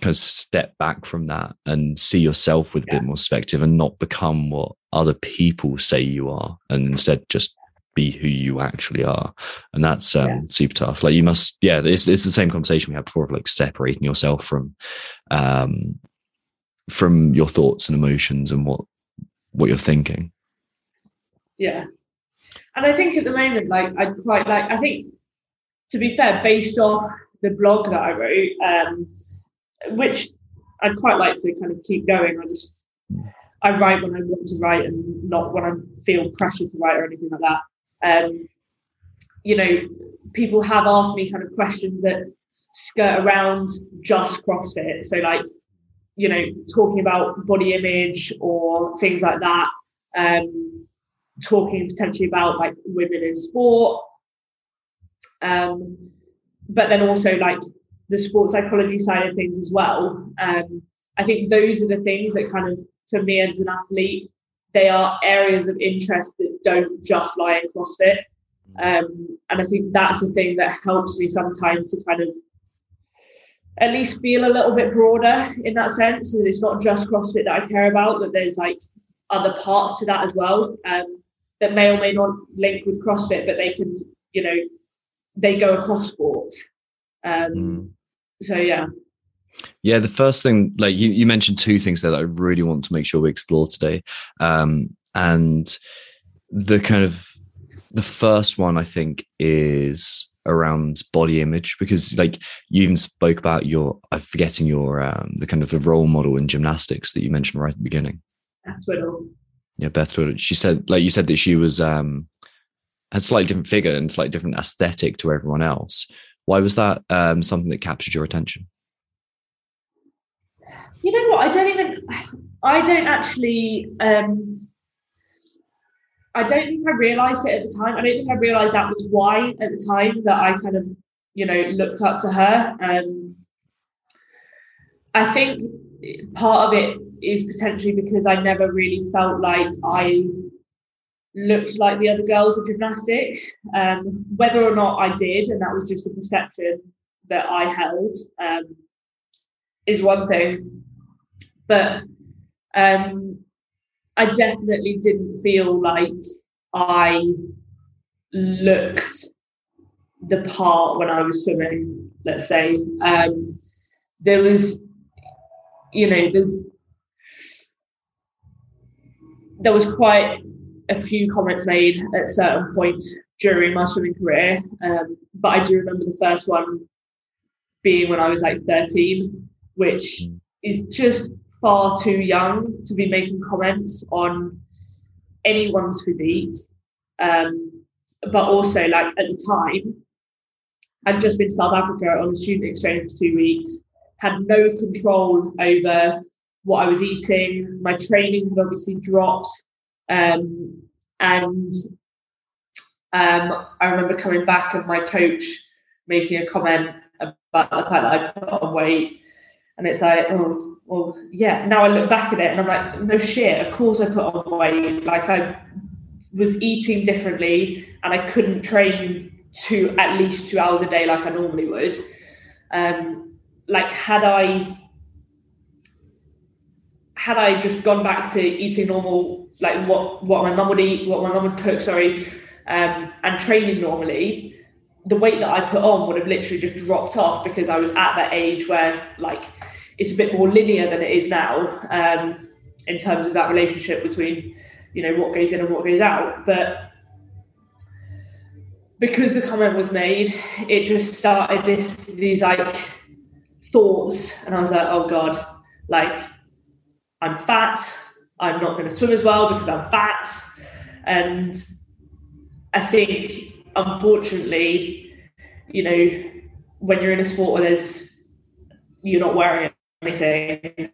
kind of step back from that and see yourself with a yeah. bit more perspective and not become what other people say you are and instead just be who you actually are and that's um, yeah. super tough like you must yeah it's, it's the same conversation we had before of like separating yourself from um from your thoughts and emotions and what what you're thinking yeah and i think at the moment like i quite like i think to be fair based off the blog that i wrote um which I'd quite like to kind of keep going. I just I write when I want to write and not when I feel pressure to write or anything like that. Um, you know, people have asked me kind of questions that skirt around just CrossFit. So like, you know, talking about body image or things like that. Um, talking potentially about like women in sport. Um, but then also like the sports psychology side of things as well. Um, I think those are the things that kind of, for me as an athlete, they are areas of interest that don't just lie in CrossFit. Um, and I think that's the thing that helps me sometimes to kind of at least feel a little bit broader in that sense. That it's not just CrossFit that I care about, that there's like other parts to that as well um, that may or may not link with CrossFit, but they can, you know, they go across sports. Um, Mm. So yeah, Yeah, the first thing, like you, you mentioned two things there that I really want to make sure we explore today. Um, and the kind of the first one I think is around body image because like you even spoke about your I'm forgetting your um the kind of the role model in gymnastics that you mentioned right at the beginning. Tweddle. Yeah, Beth Tweddle. She said like you said that she was um had slightly different figure and slightly different aesthetic to everyone else. Why was that um something that captured your attention? You know what? I don't even. I don't actually. Um, I don't think I realised it at the time. I don't think I realised that was why at the time that I kind of, you know, looked up to her. Um, I think part of it is potentially because I never really felt like I looked like the other girls at gymnastics. Um, whether or not I did, and that was just a perception that I held, um, is one thing. But um, I definitely didn't feel like I looked the part when I was swimming, let's say. Um, there was, you know, there's there was quite a few comments made at certain points during my swimming career. Um, but I do remember the first one being when I was like 13, which is just far too young to be making comments on anyone's physique. Um, but also, like at the time, I'd just been to South Africa on a student exchange for two weeks, had no control over what I was eating. My training had obviously dropped. Um, and um, I remember coming back and my coach making a comment about the fact that I put on weight. And it's like, oh, well, yeah. Now I look back at it and I'm like, no shit, of course I put on weight. Like I was eating differently and I couldn't train two at least two hours a day like I normally would. Um, like had I had I just gone back to eating normal, like what what my mum would eat, what my mum would cook, sorry, um, and training normally, the weight that I put on would have literally just dropped off because I was at that age where like it's a bit more linear than it is now um, in terms of that relationship between you know what goes in and what goes out. But because the comment was made, it just started this these like thoughts, and I was like, oh god, like I'm fat. I'm not going to swim as well because I'm fat, and I think unfortunately, you know, when you're in a sport where there's you're not wearing anything,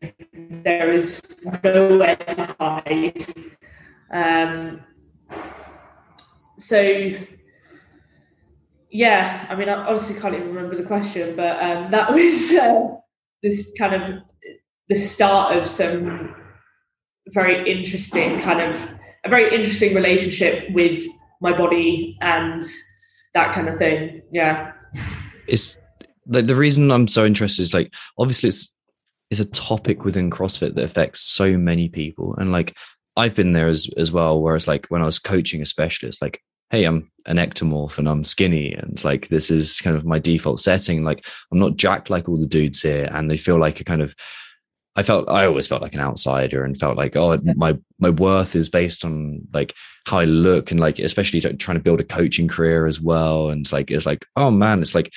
there is nowhere to hide. Um, so yeah, I mean, I honestly can't even remember the question, but um, that was uh, this kind of the start of some very interesting kind of a very interesting relationship with my body and that kind of thing. Yeah. It's like the reason I'm so interested is like obviously it's it's a topic within CrossFit that affects so many people. And like I've been there as as well, whereas like when I was coaching a specialist, like, hey, I'm an ectomorph and I'm skinny and like this is kind of my default setting. Like I'm not jacked like all the dudes here, and they feel like a kind of I felt I always felt like an outsider and felt like oh my my worth is based on like how I look and like especially trying to build a coaching career as well. And it's like it's like oh man it's like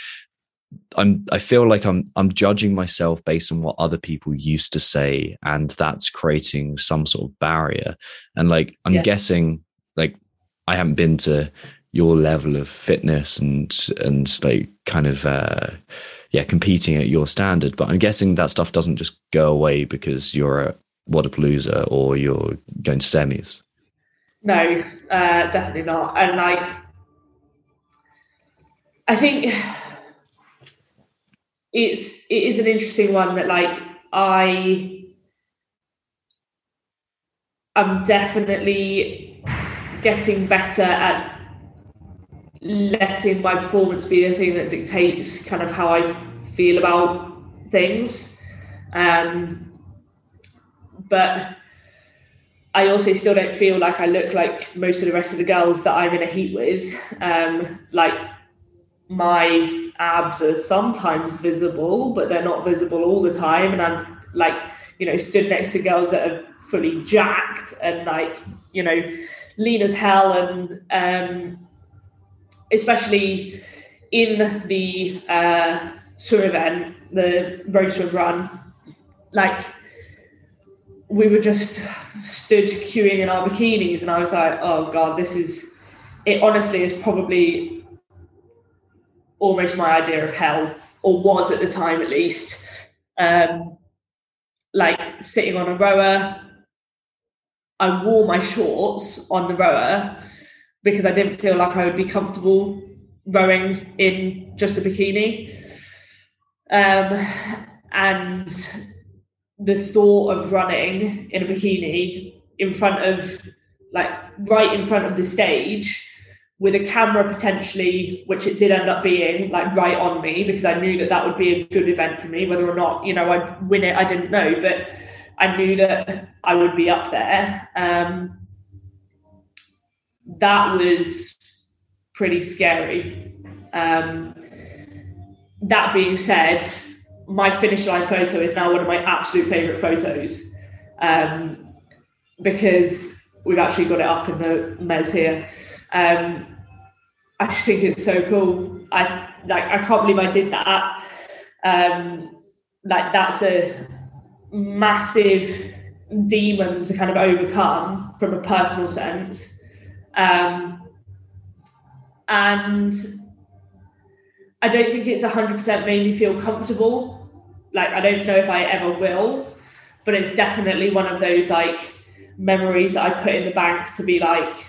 I'm I feel like I'm I'm judging myself based on what other people used to say. And that's creating some sort of barrier. And like I'm Yeah. guessing like I haven't been to your level of fitness and and like kind of uh yeah competing at your standard but i'm guessing that stuff doesn't just go away because you're a Wodapalooza or you're going to semis No, uh, definitely not. And like, I think it's it is an interesting one that like I am definitely getting better at letting my performance be the thing that dictates kind of how I feel about things. Um, but I also still don't feel like I look like most of the rest of the girls that I'm in a heat with. Um, like my abs are sometimes visible, but they're not visible all the time. And I'm like, you know, stood next to girls that are fully jacked and like, you know, lean as hell. And um, especially in the uh, swim event, the road swim run, like we were just stood queuing in our bikinis, and I was like, oh god, this is it. Honestly, is probably almost my idea of hell, or was at the time at least. Um, like sitting on a rower, I wore my shorts on the rower because I didn't feel like I would be comfortable rowing in just a bikini. Um, and the thought of running in a bikini in front of, like, right in front of the stage with a camera potentially, which it did end up being, like, right on me because I knew that that would be a good event for me. Whether or not, you know, I'd win it, I didn't know, but I knew that I would be up there. Um, that was pretty scary. Um, that being said, my finish line photo is now one of my absolute favorite photos um, because we've actually got it up in the mez here. Um, I just think it's so cool. I like I can't believe I did that. Um, like that's a massive demon to kind of overcome from a personal sense. Um, and I don't think it's 100% made me feel comfortable. Like, I don't know if I ever will, but it's definitely one of those like memories that I put in the bank to be like,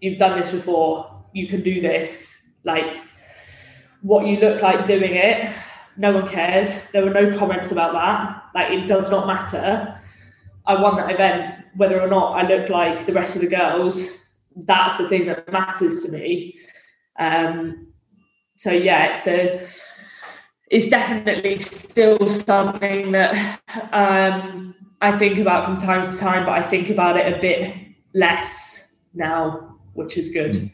you've done this before, you can do this. Like, what you look like doing it, no one cares. There were no comments about that. Like, it does not matter. I won that event, whether or not I look like the rest of the girls. That's the thing that matters to me. Um, so yeah, it's a it's definitely still something that um, I think about from time to time, but I think about it a bit less now, which is good. Mm.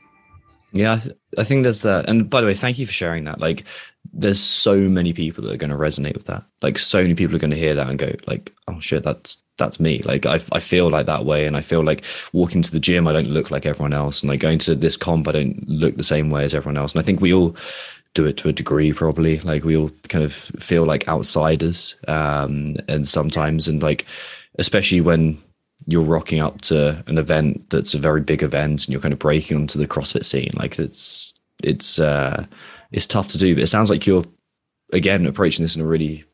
Yeah, I, think there's that. And by the way, thank you for sharing that. Like, there's so many people that are going to resonate with that. Like, so many people are going to hear that and go, like, oh shit, that's that's me. Like, I I feel like that way, and I feel like walking to the gym, I don't look like everyone else, and like going to this comp, I don't look the same way as everyone else. And I think we all do it to a degree probably like we all kind of feel like outsiders um and sometimes and like especially when you're rocking up to an event that's a very big event and you're kind of breaking onto the CrossFit scene. Like it's it's uh it's tough to do, but it sounds like you're again approaching this in a really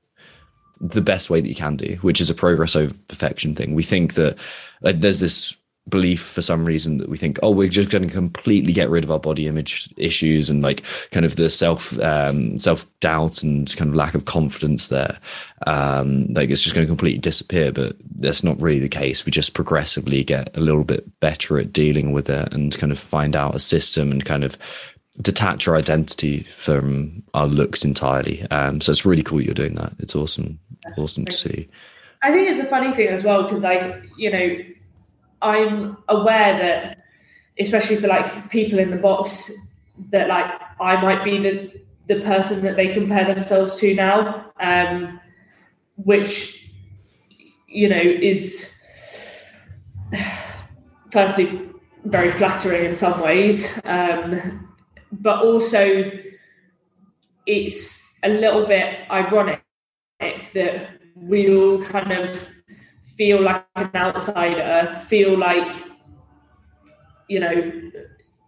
the best way that you can do, which is a progress over perfection thing. We think that there's this belief for some reason that we think oh we're just going to completely get rid of our body image issues and like kind of the self um, self doubt and kind of lack of confidence there. Um, like it's just going to completely disappear but that's not really the case. We just progressively get a little bit better at dealing with it and kind of find out a system and kind of detach our identity from our looks entirely. Um, so it's really cool you're doing that. It's awesome. Awesome to see. I think it's a funny thing as well because like you know I'm aware that, especially for like people in the box, that like I might be the the person that they compare themselves to now, um, which you know is firstly very flattering in some ways, um, but also it's a little bit ironic that we all kind of feel like an outsider, feel like, you know,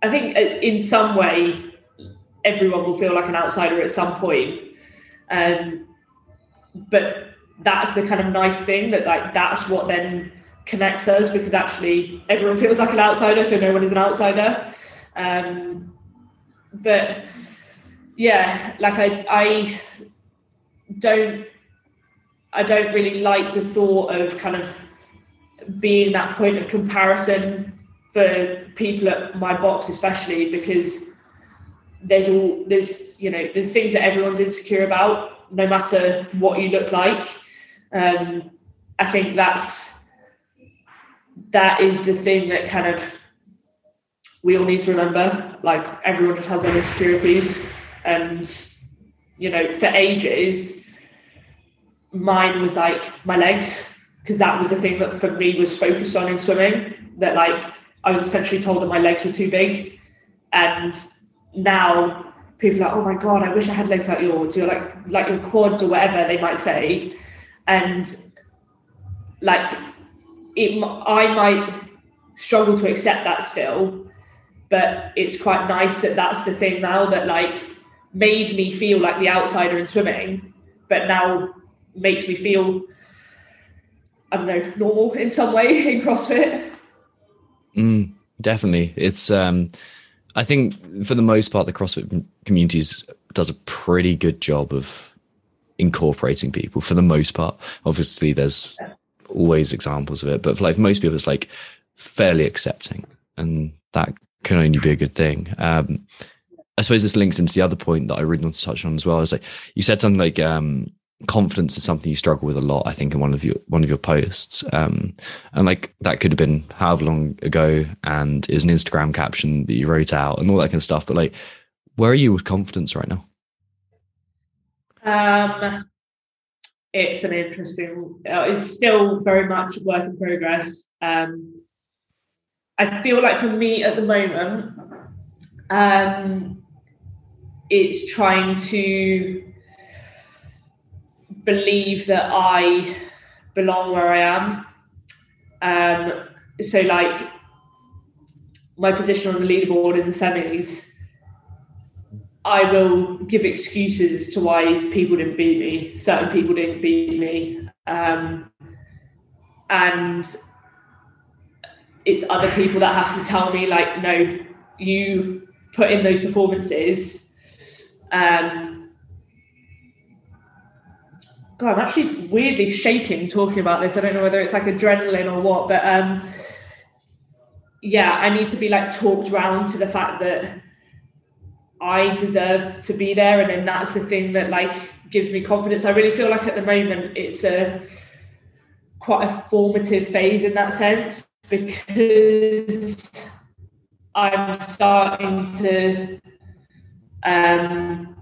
I think uh, in some way everyone will feel like an outsider at some point. Um, but that's the kind of nice thing that like that's what then connects us because actually everyone feels like an outsider, so no one is an outsider. Um, but yeah, like I I don't I don't really like the thought of kind of being that point of comparison for people at my box, especially because there's all there's you know there's things that everyone's insecure about, no matter what you look like. Um, I think that's that is the thing that kind of we all need to remember like everyone just has their insecurities and you know for ages mine was like my legs because that was the thing that for me was focused on in swimming that like i was essentially told that my legs were too big. And now people are like oh my god i wish i had legs like yours or like like your quads or whatever they might say. And like it i might struggle to accept that still but it's quite nice that that's the thing now that like made me feel like the outsider in swimming but now makes me feel i don't know normal in some way in crossfit Mm, definitely. It's um I think for the most part the CrossFit communities does a pretty good job of incorporating people for the most part. Obviously there's always examples of it, but for like most people it's like fairly accepting and that can only be a good thing. Um I suppose this links into the other point that I really want to touch on as well. Is like you said something like um confidence is something you struggle with a lot i think in one of your one of your posts. Um and like that could have been however long ago and is an instagram caption that you wrote out and all that kind of stuff but like where are you with confidence right now? Um it's an interesting uh, it's still very much a work in progress. Um i feel like for me at the moment um it's trying to believe that I belong where I am. Um, so, like my position on the leaderboard in the semis, I will give excuses to why people didn't beat me. Certain people didn't beat me, um, and it's other people that have to tell me, like, no, you put in those performances. Um, God, I'm actually weirdly shaking talking about this. I don't know whether it's like adrenaline or what, but um, yeah, I need to be like talked round to the fact that I deserve to be there, and then that's the thing that like gives me confidence. I really feel like at the moment it's a quite a formative phase in that sense because I'm starting to um,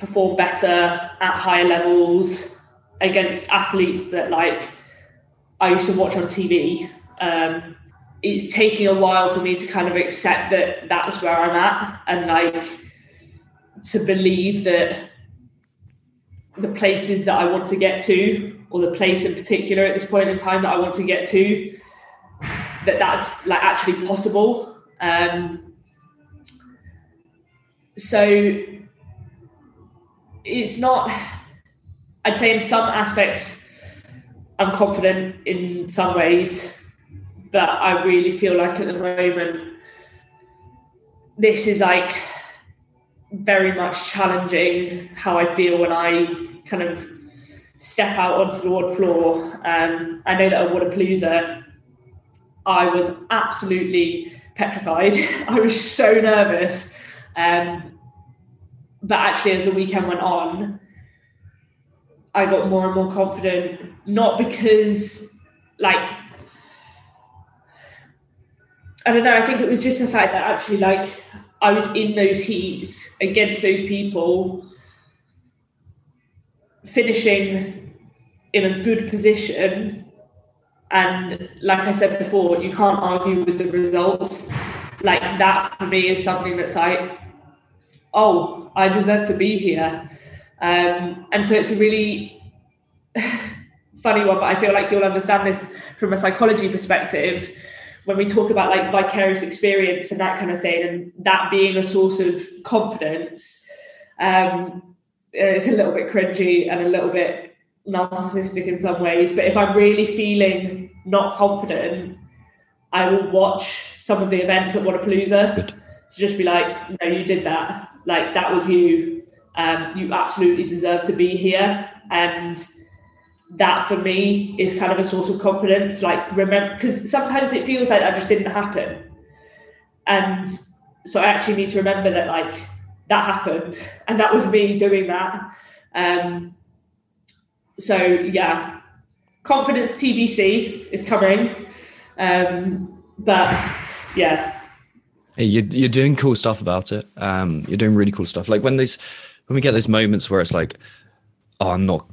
perform better at higher levels against athletes that like I used to watch on TV. Um, it's taking a while for me to kind of accept that that's where I'm at and like to believe that the places that I want to get to or the place in particular at this point in time that I want to get to that that's like actually possible um, so it's not i'd say in some aspects i'm confident in some ways but i really feel like at the moment this is like very much challenging how i feel when i kind of step out onto the ward floor. Um, i know that at Wodapalooza i was absolutely petrified. I was so nervous. Um, but actually as the weekend went on i got more and more confident not because like i don't know i think it was just the fact that actually like i was in those heats against those people finishing in a good position. And like i said before you can't argue with the results. Like that for me is something that's like oh, I deserve to be here. Um, and so it's a really funny one, but I feel like you'll understand this from a psychology perspective when we talk about like vicarious experience and that kind of thing, and that being a source of confidence. Um, it's a little bit cringy and a little bit narcissistic in some ways, but if I'm really feeling not confident, I will watch some of the events at Wodapalooza to just be like, no, you did that like that was you. Um, you absolutely deserve to be here, and that for me is kind of a source of confidence. Like remember, because sometimes it feels like that just didn't happen, and so I actually need to remember that like that happened, and that was me doing that. Um, so yeah, confidence TBC is coming. Um, but yeah, You're, you're doing cool stuff about it. Um, you're doing really cool stuff. Like when these, when we get those moments where it's like, oh, I'm not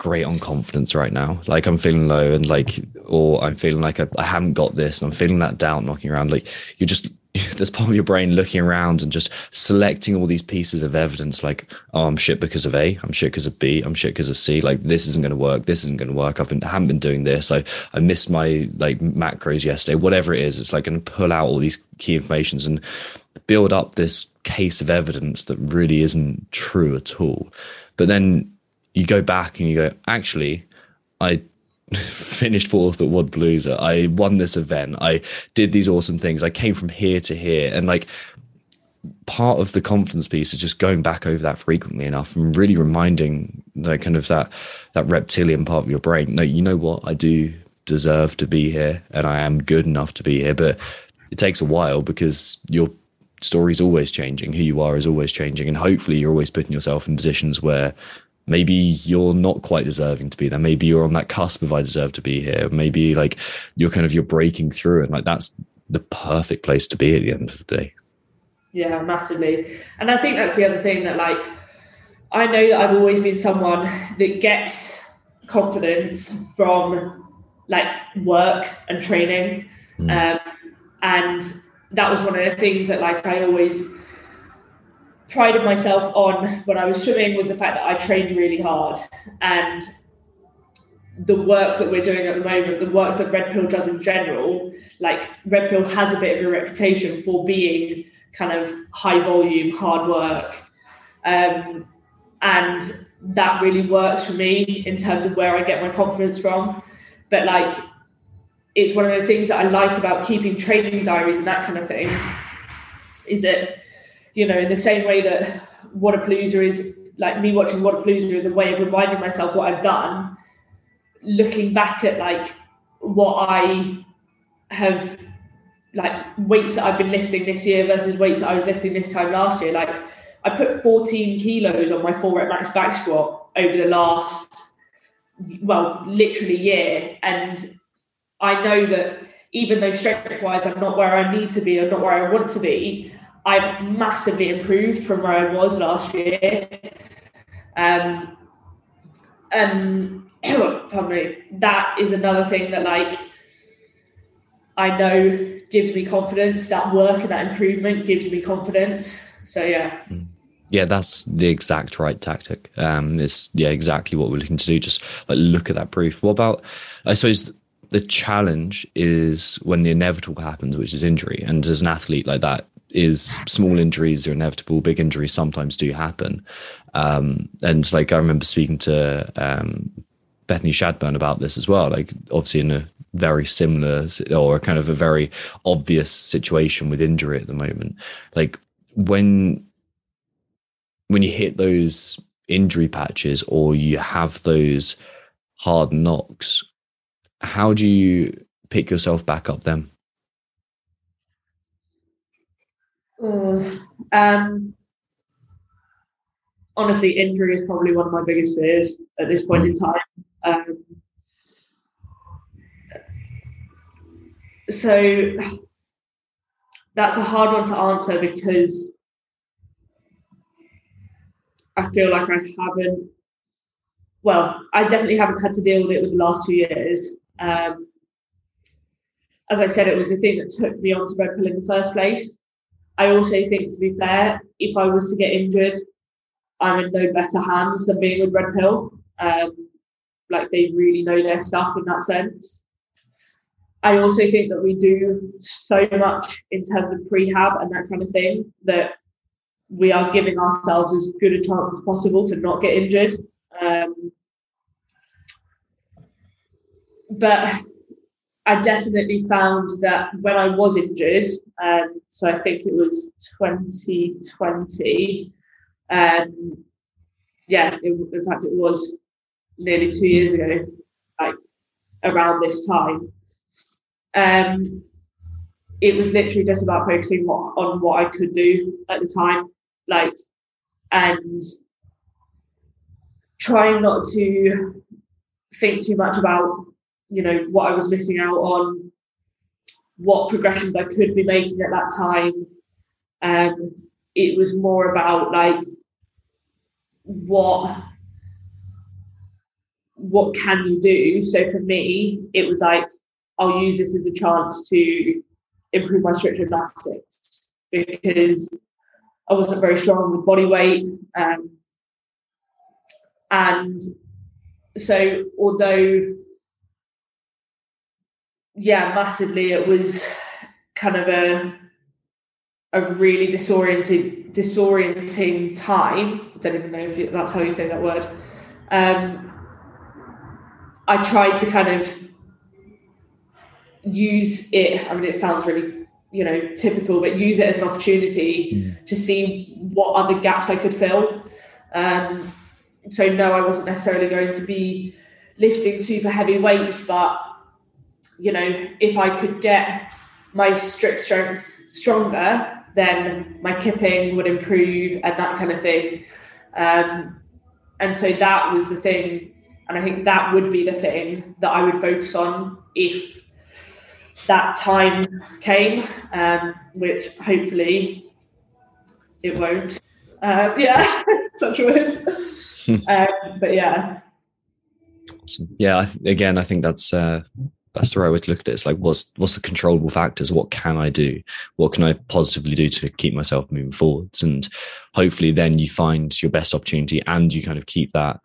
great on confidence right now. Like I'm feeling low and like, or I'm feeling like I, I haven't got this and I'm feeling that doubt knocking around. Like you're just, there's part of your brain looking around and just selecting all these pieces of evidence like, oh, I'm shit because of A, I'm shit because of B, I'm shit because of C. Like this isn't going to work. This isn't going to work. I've been, haven't been doing this. I, I missed my like macros yesterday, whatever it is. It's like going to pull out all these key informations and build up this case of evidence that really isn't true at all. But then you go back and you go, actually, I finished fourth at Wodapalooza. I won this event. I did these awesome things. I came from here to here. And like part of the confidence piece is just going back over that frequently enough and really reminding the kind of that that reptilian part of your brain. No, you know what? I do deserve to be here and I am good enough to be here. But it takes a while because your story is always changing. Who you are is always changing. And hopefully you're always putting yourself in positions where maybe you're not quite deserving to be there maybe you're on that cusp of i deserve to be here maybe like you're kind of you're breaking through and like that's the perfect place to be at the end of the day Yeah, massively. And I think that's the other thing that like I know that I've always been someone that gets confidence from like work and training. Um, and that was one of the things that like I always prided myself on when I was swimming was the fact that I trained really hard and the work that we're doing at the moment, the work that Red Pill does in general, like Red Pill has a bit of a reputation for being kind of high volume, hard work. Um, and that really works for me in terms of where I get my confidence from. But like, it's one of the things that I like about keeping training diaries and that kind of thing is that, you know, in the same way that Wodapalooza is like me watching Wodapalooza is a way of reminding myself what I've done, looking back at like what I have like weights that I've been lifting this year versus weights that I was lifting this time last year. Like I put 14 kilos on my full rep max back squat over the last, well, literally year. And I know that even though strength wise I'm not where I need to be or not where I want to be, I've massively improved from where I was last year. Um, and pardon that is another thing that like I know gives me confidence. That work and that improvement gives me confidence. So yeah. yeah that's the exact right tactic um it's yeah exactly what we're looking to do just like look at that proof what about i suppose the challenge is when the inevitable happens which is injury. And as an athlete like that is small injuries are inevitable. Big injuries sometimes do happen. Um and like i remember speaking to um Bethany Shadburne about this as well like obviously in a very similar or kind of a very obvious situation with injury at the moment. Like when when you hit those injury patches or you have those hard knocks, how do you pick yourself back up then? Mm, um, honestly, injury is probably one of my biggest fears at this point in time. Um, so that's a hard one to answer because I feel like I haven't. Well, I definitely haven't had to deal with it with the last two years. Um, as I said, it was the thing that took me onto Red Pill in the first place. I also think, to be fair, if I was to get injured, I'm in no better hands than being with Red Pill. Um, like they really know their stuff in that sense. I also think that we do so much in terms of prehab and that kind of thing that we are giving ourselves as good a chance as possible to not get injured. Um, but I definitely found that when I was injured, um, so I think it was 2020, um, yeah, it, in fact, it was nearly two years ago, like around this time. Um, it was literally just about focusing what, on what I could do at the time, like, and trying not to think too much about, you know, what I was missing out on, what progressions I could be making at that time. Um, it was more about like what what can you do? So for me, it was like I'll use this as a chance to improve my strict gymnastics because I wasn't very strong with body weight. Um, and so although yeah, massively it was kind of a a really disoriented disorienting time. I don't even know if you, that's how you say that word. Um, I tried to kind of use it. I mean, it sounds really, you know, typical, but use it as an opportunity mm. to see what other gaps I could fill. Um, so no, I wasn't necessarily going to be lifting super heavy weights, but you know, if I could get my strict strength stronger, then my kipping would improve and that kind of thing. Um, and so that was the thing and I think that would be the thing that I would focus on if that time came, um, which hopefully it won't. Uh, yeah, such a word. um, but yeah. Awesome. Yeah. Again, I think that's uh, that's the right way to look at it. It's like, what's what's the controllable factors? What can I do? What can I positively do to keep myself moving forwards? And hopefully, then you find your best opportunity, and you kind of keep that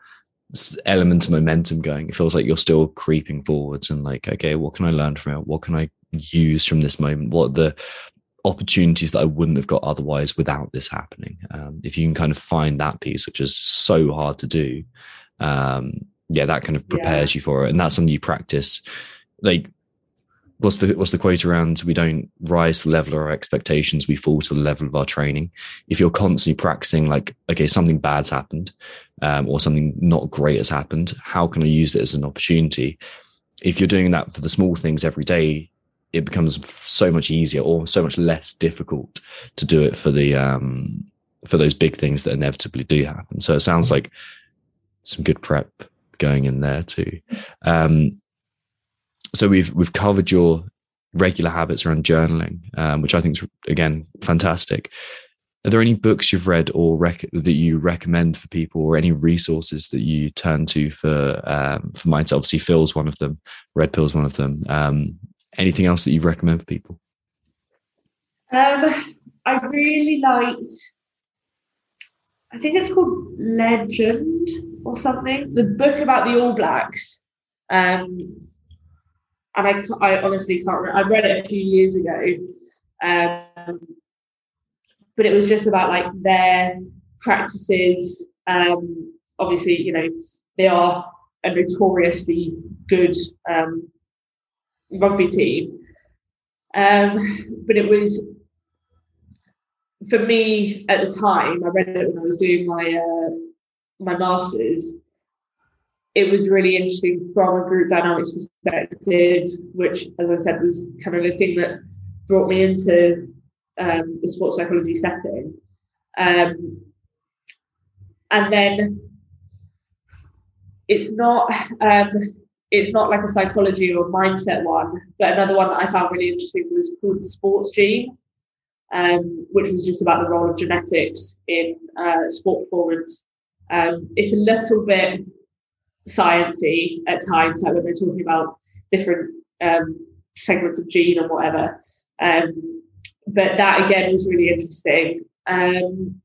element of momentum going. It feels like you're still creeping forwards and like, okay, what can I learn from it? What can I use from this moment? What are the opportunities that I wouldn't have got otherwise without this happening? Um, if you can kind of find that piece, which is so hard to do, um, yeah, that kind of prepares yeah. you for it. And that's something you practice. Like what's the what's the quote around we don't rise to the level of our expectations we fall to the level of our training. If you're constantly practicing like okay something bad's happened um, or something not great has happened how can i use it as an opportunity? If you're doing that for the small things every day it becomes so much easier or so much less difficult to do it for the um for those big things that inevitably do happen. So it sounds like some good prep going in there too. Um so we've we've covered your regular habits around journaling, um, which I think is again fantastic. Are there any books you've read or rec- that you recommend for people, or any resources that you turn to for um, for mindset? Obviously, Phil's one of them. Red Pill's one of them. Um, anything else that you recommend for people? Um, I really liked. I think it's called Legend or something. The book about the All Blacks. Um, and I, I honestly can't remember. I read it a few years ago, um, but it was just about like their practices. Um, obviously, you know, they are a notoriously good um, rugby team, um, but it was for me at the time. I read it when I was doing my uh, my masters it was really interesting from a group dynamics perspective, which, as I said, was kind of the thing that brought me into um, the sports psychology setting. Um, and then it's not um, it's not like a psychology or mindset one, but another one that I found really interesting was called the Sports Gene, um, which was just about the role of genetics in uh, sport performance. Um, it's a little bit sciencey at times, like when they're talking about different um, segments of gene and whatever. Um, but that again was really interesting. Um,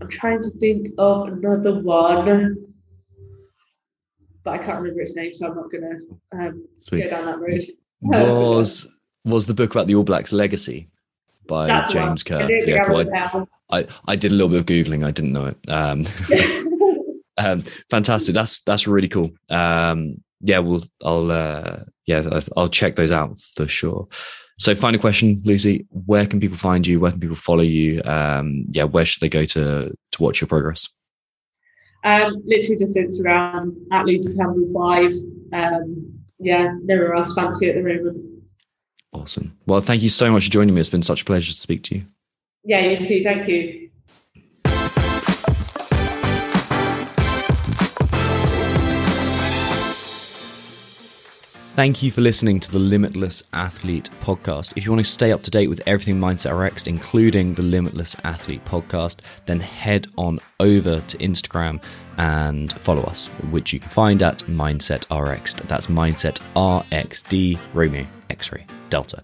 I'm trying to think of another one, but I can't remember its name, so I'm not going to um, go down that road. Was was the book about the All Blacks legacy by That's James Kerr? Yeah, cool. I, I, I did a little bit of googling. I didn't know it. Um, fantastic. That's that's really cool. Um, yeah, we'll I'll uh, yeah I'll check those out for sure. So, final question, Lucy: Where can people find you? Where can people follow you? Um, yeah, where should they go to to watch your progress? Um, literally just Instagram at Lucy Campbell Five. Um, yeah, nowhere else fancy at the moment. Awesome. Well, thank you so much for joining me. It's been such a pleasure to speak to you. Yeah, you too. Thank you. Thank you for listening to the Limitless Athlete podcast. If you want to stay up to date with everything Mindset RX, including the Limitless Athlete podcast, then head on over to Instagram and follow us, which you can find at Mindset RX. That's Mindset RXD Romeo X ray Delta.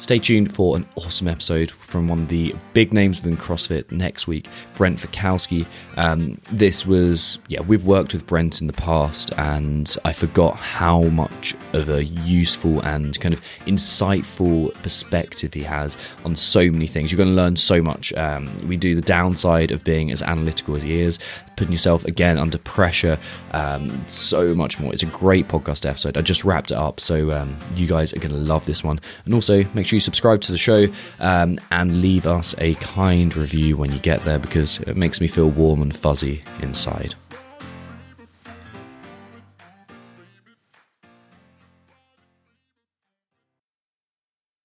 Stay tuned for an awesome episode from one of the big names within CrossFit next week, Brent Fikowski. Um, this was, yeah, we've worked with Brent in the past, and I forgot how much of a useful and kind of insightful perspective he has on so many things. You're going to learn so much. Um, we do the downside of being as analytical as he is, putting yourself again under pressure, um, so much more. It's a great podcast episode. I just wrapped it up, so um, you guys are going to love this one. And also, make sure you subscribe to the show um, and leave us a kind review when you get there because it makes me feel warm and fuzzy inside.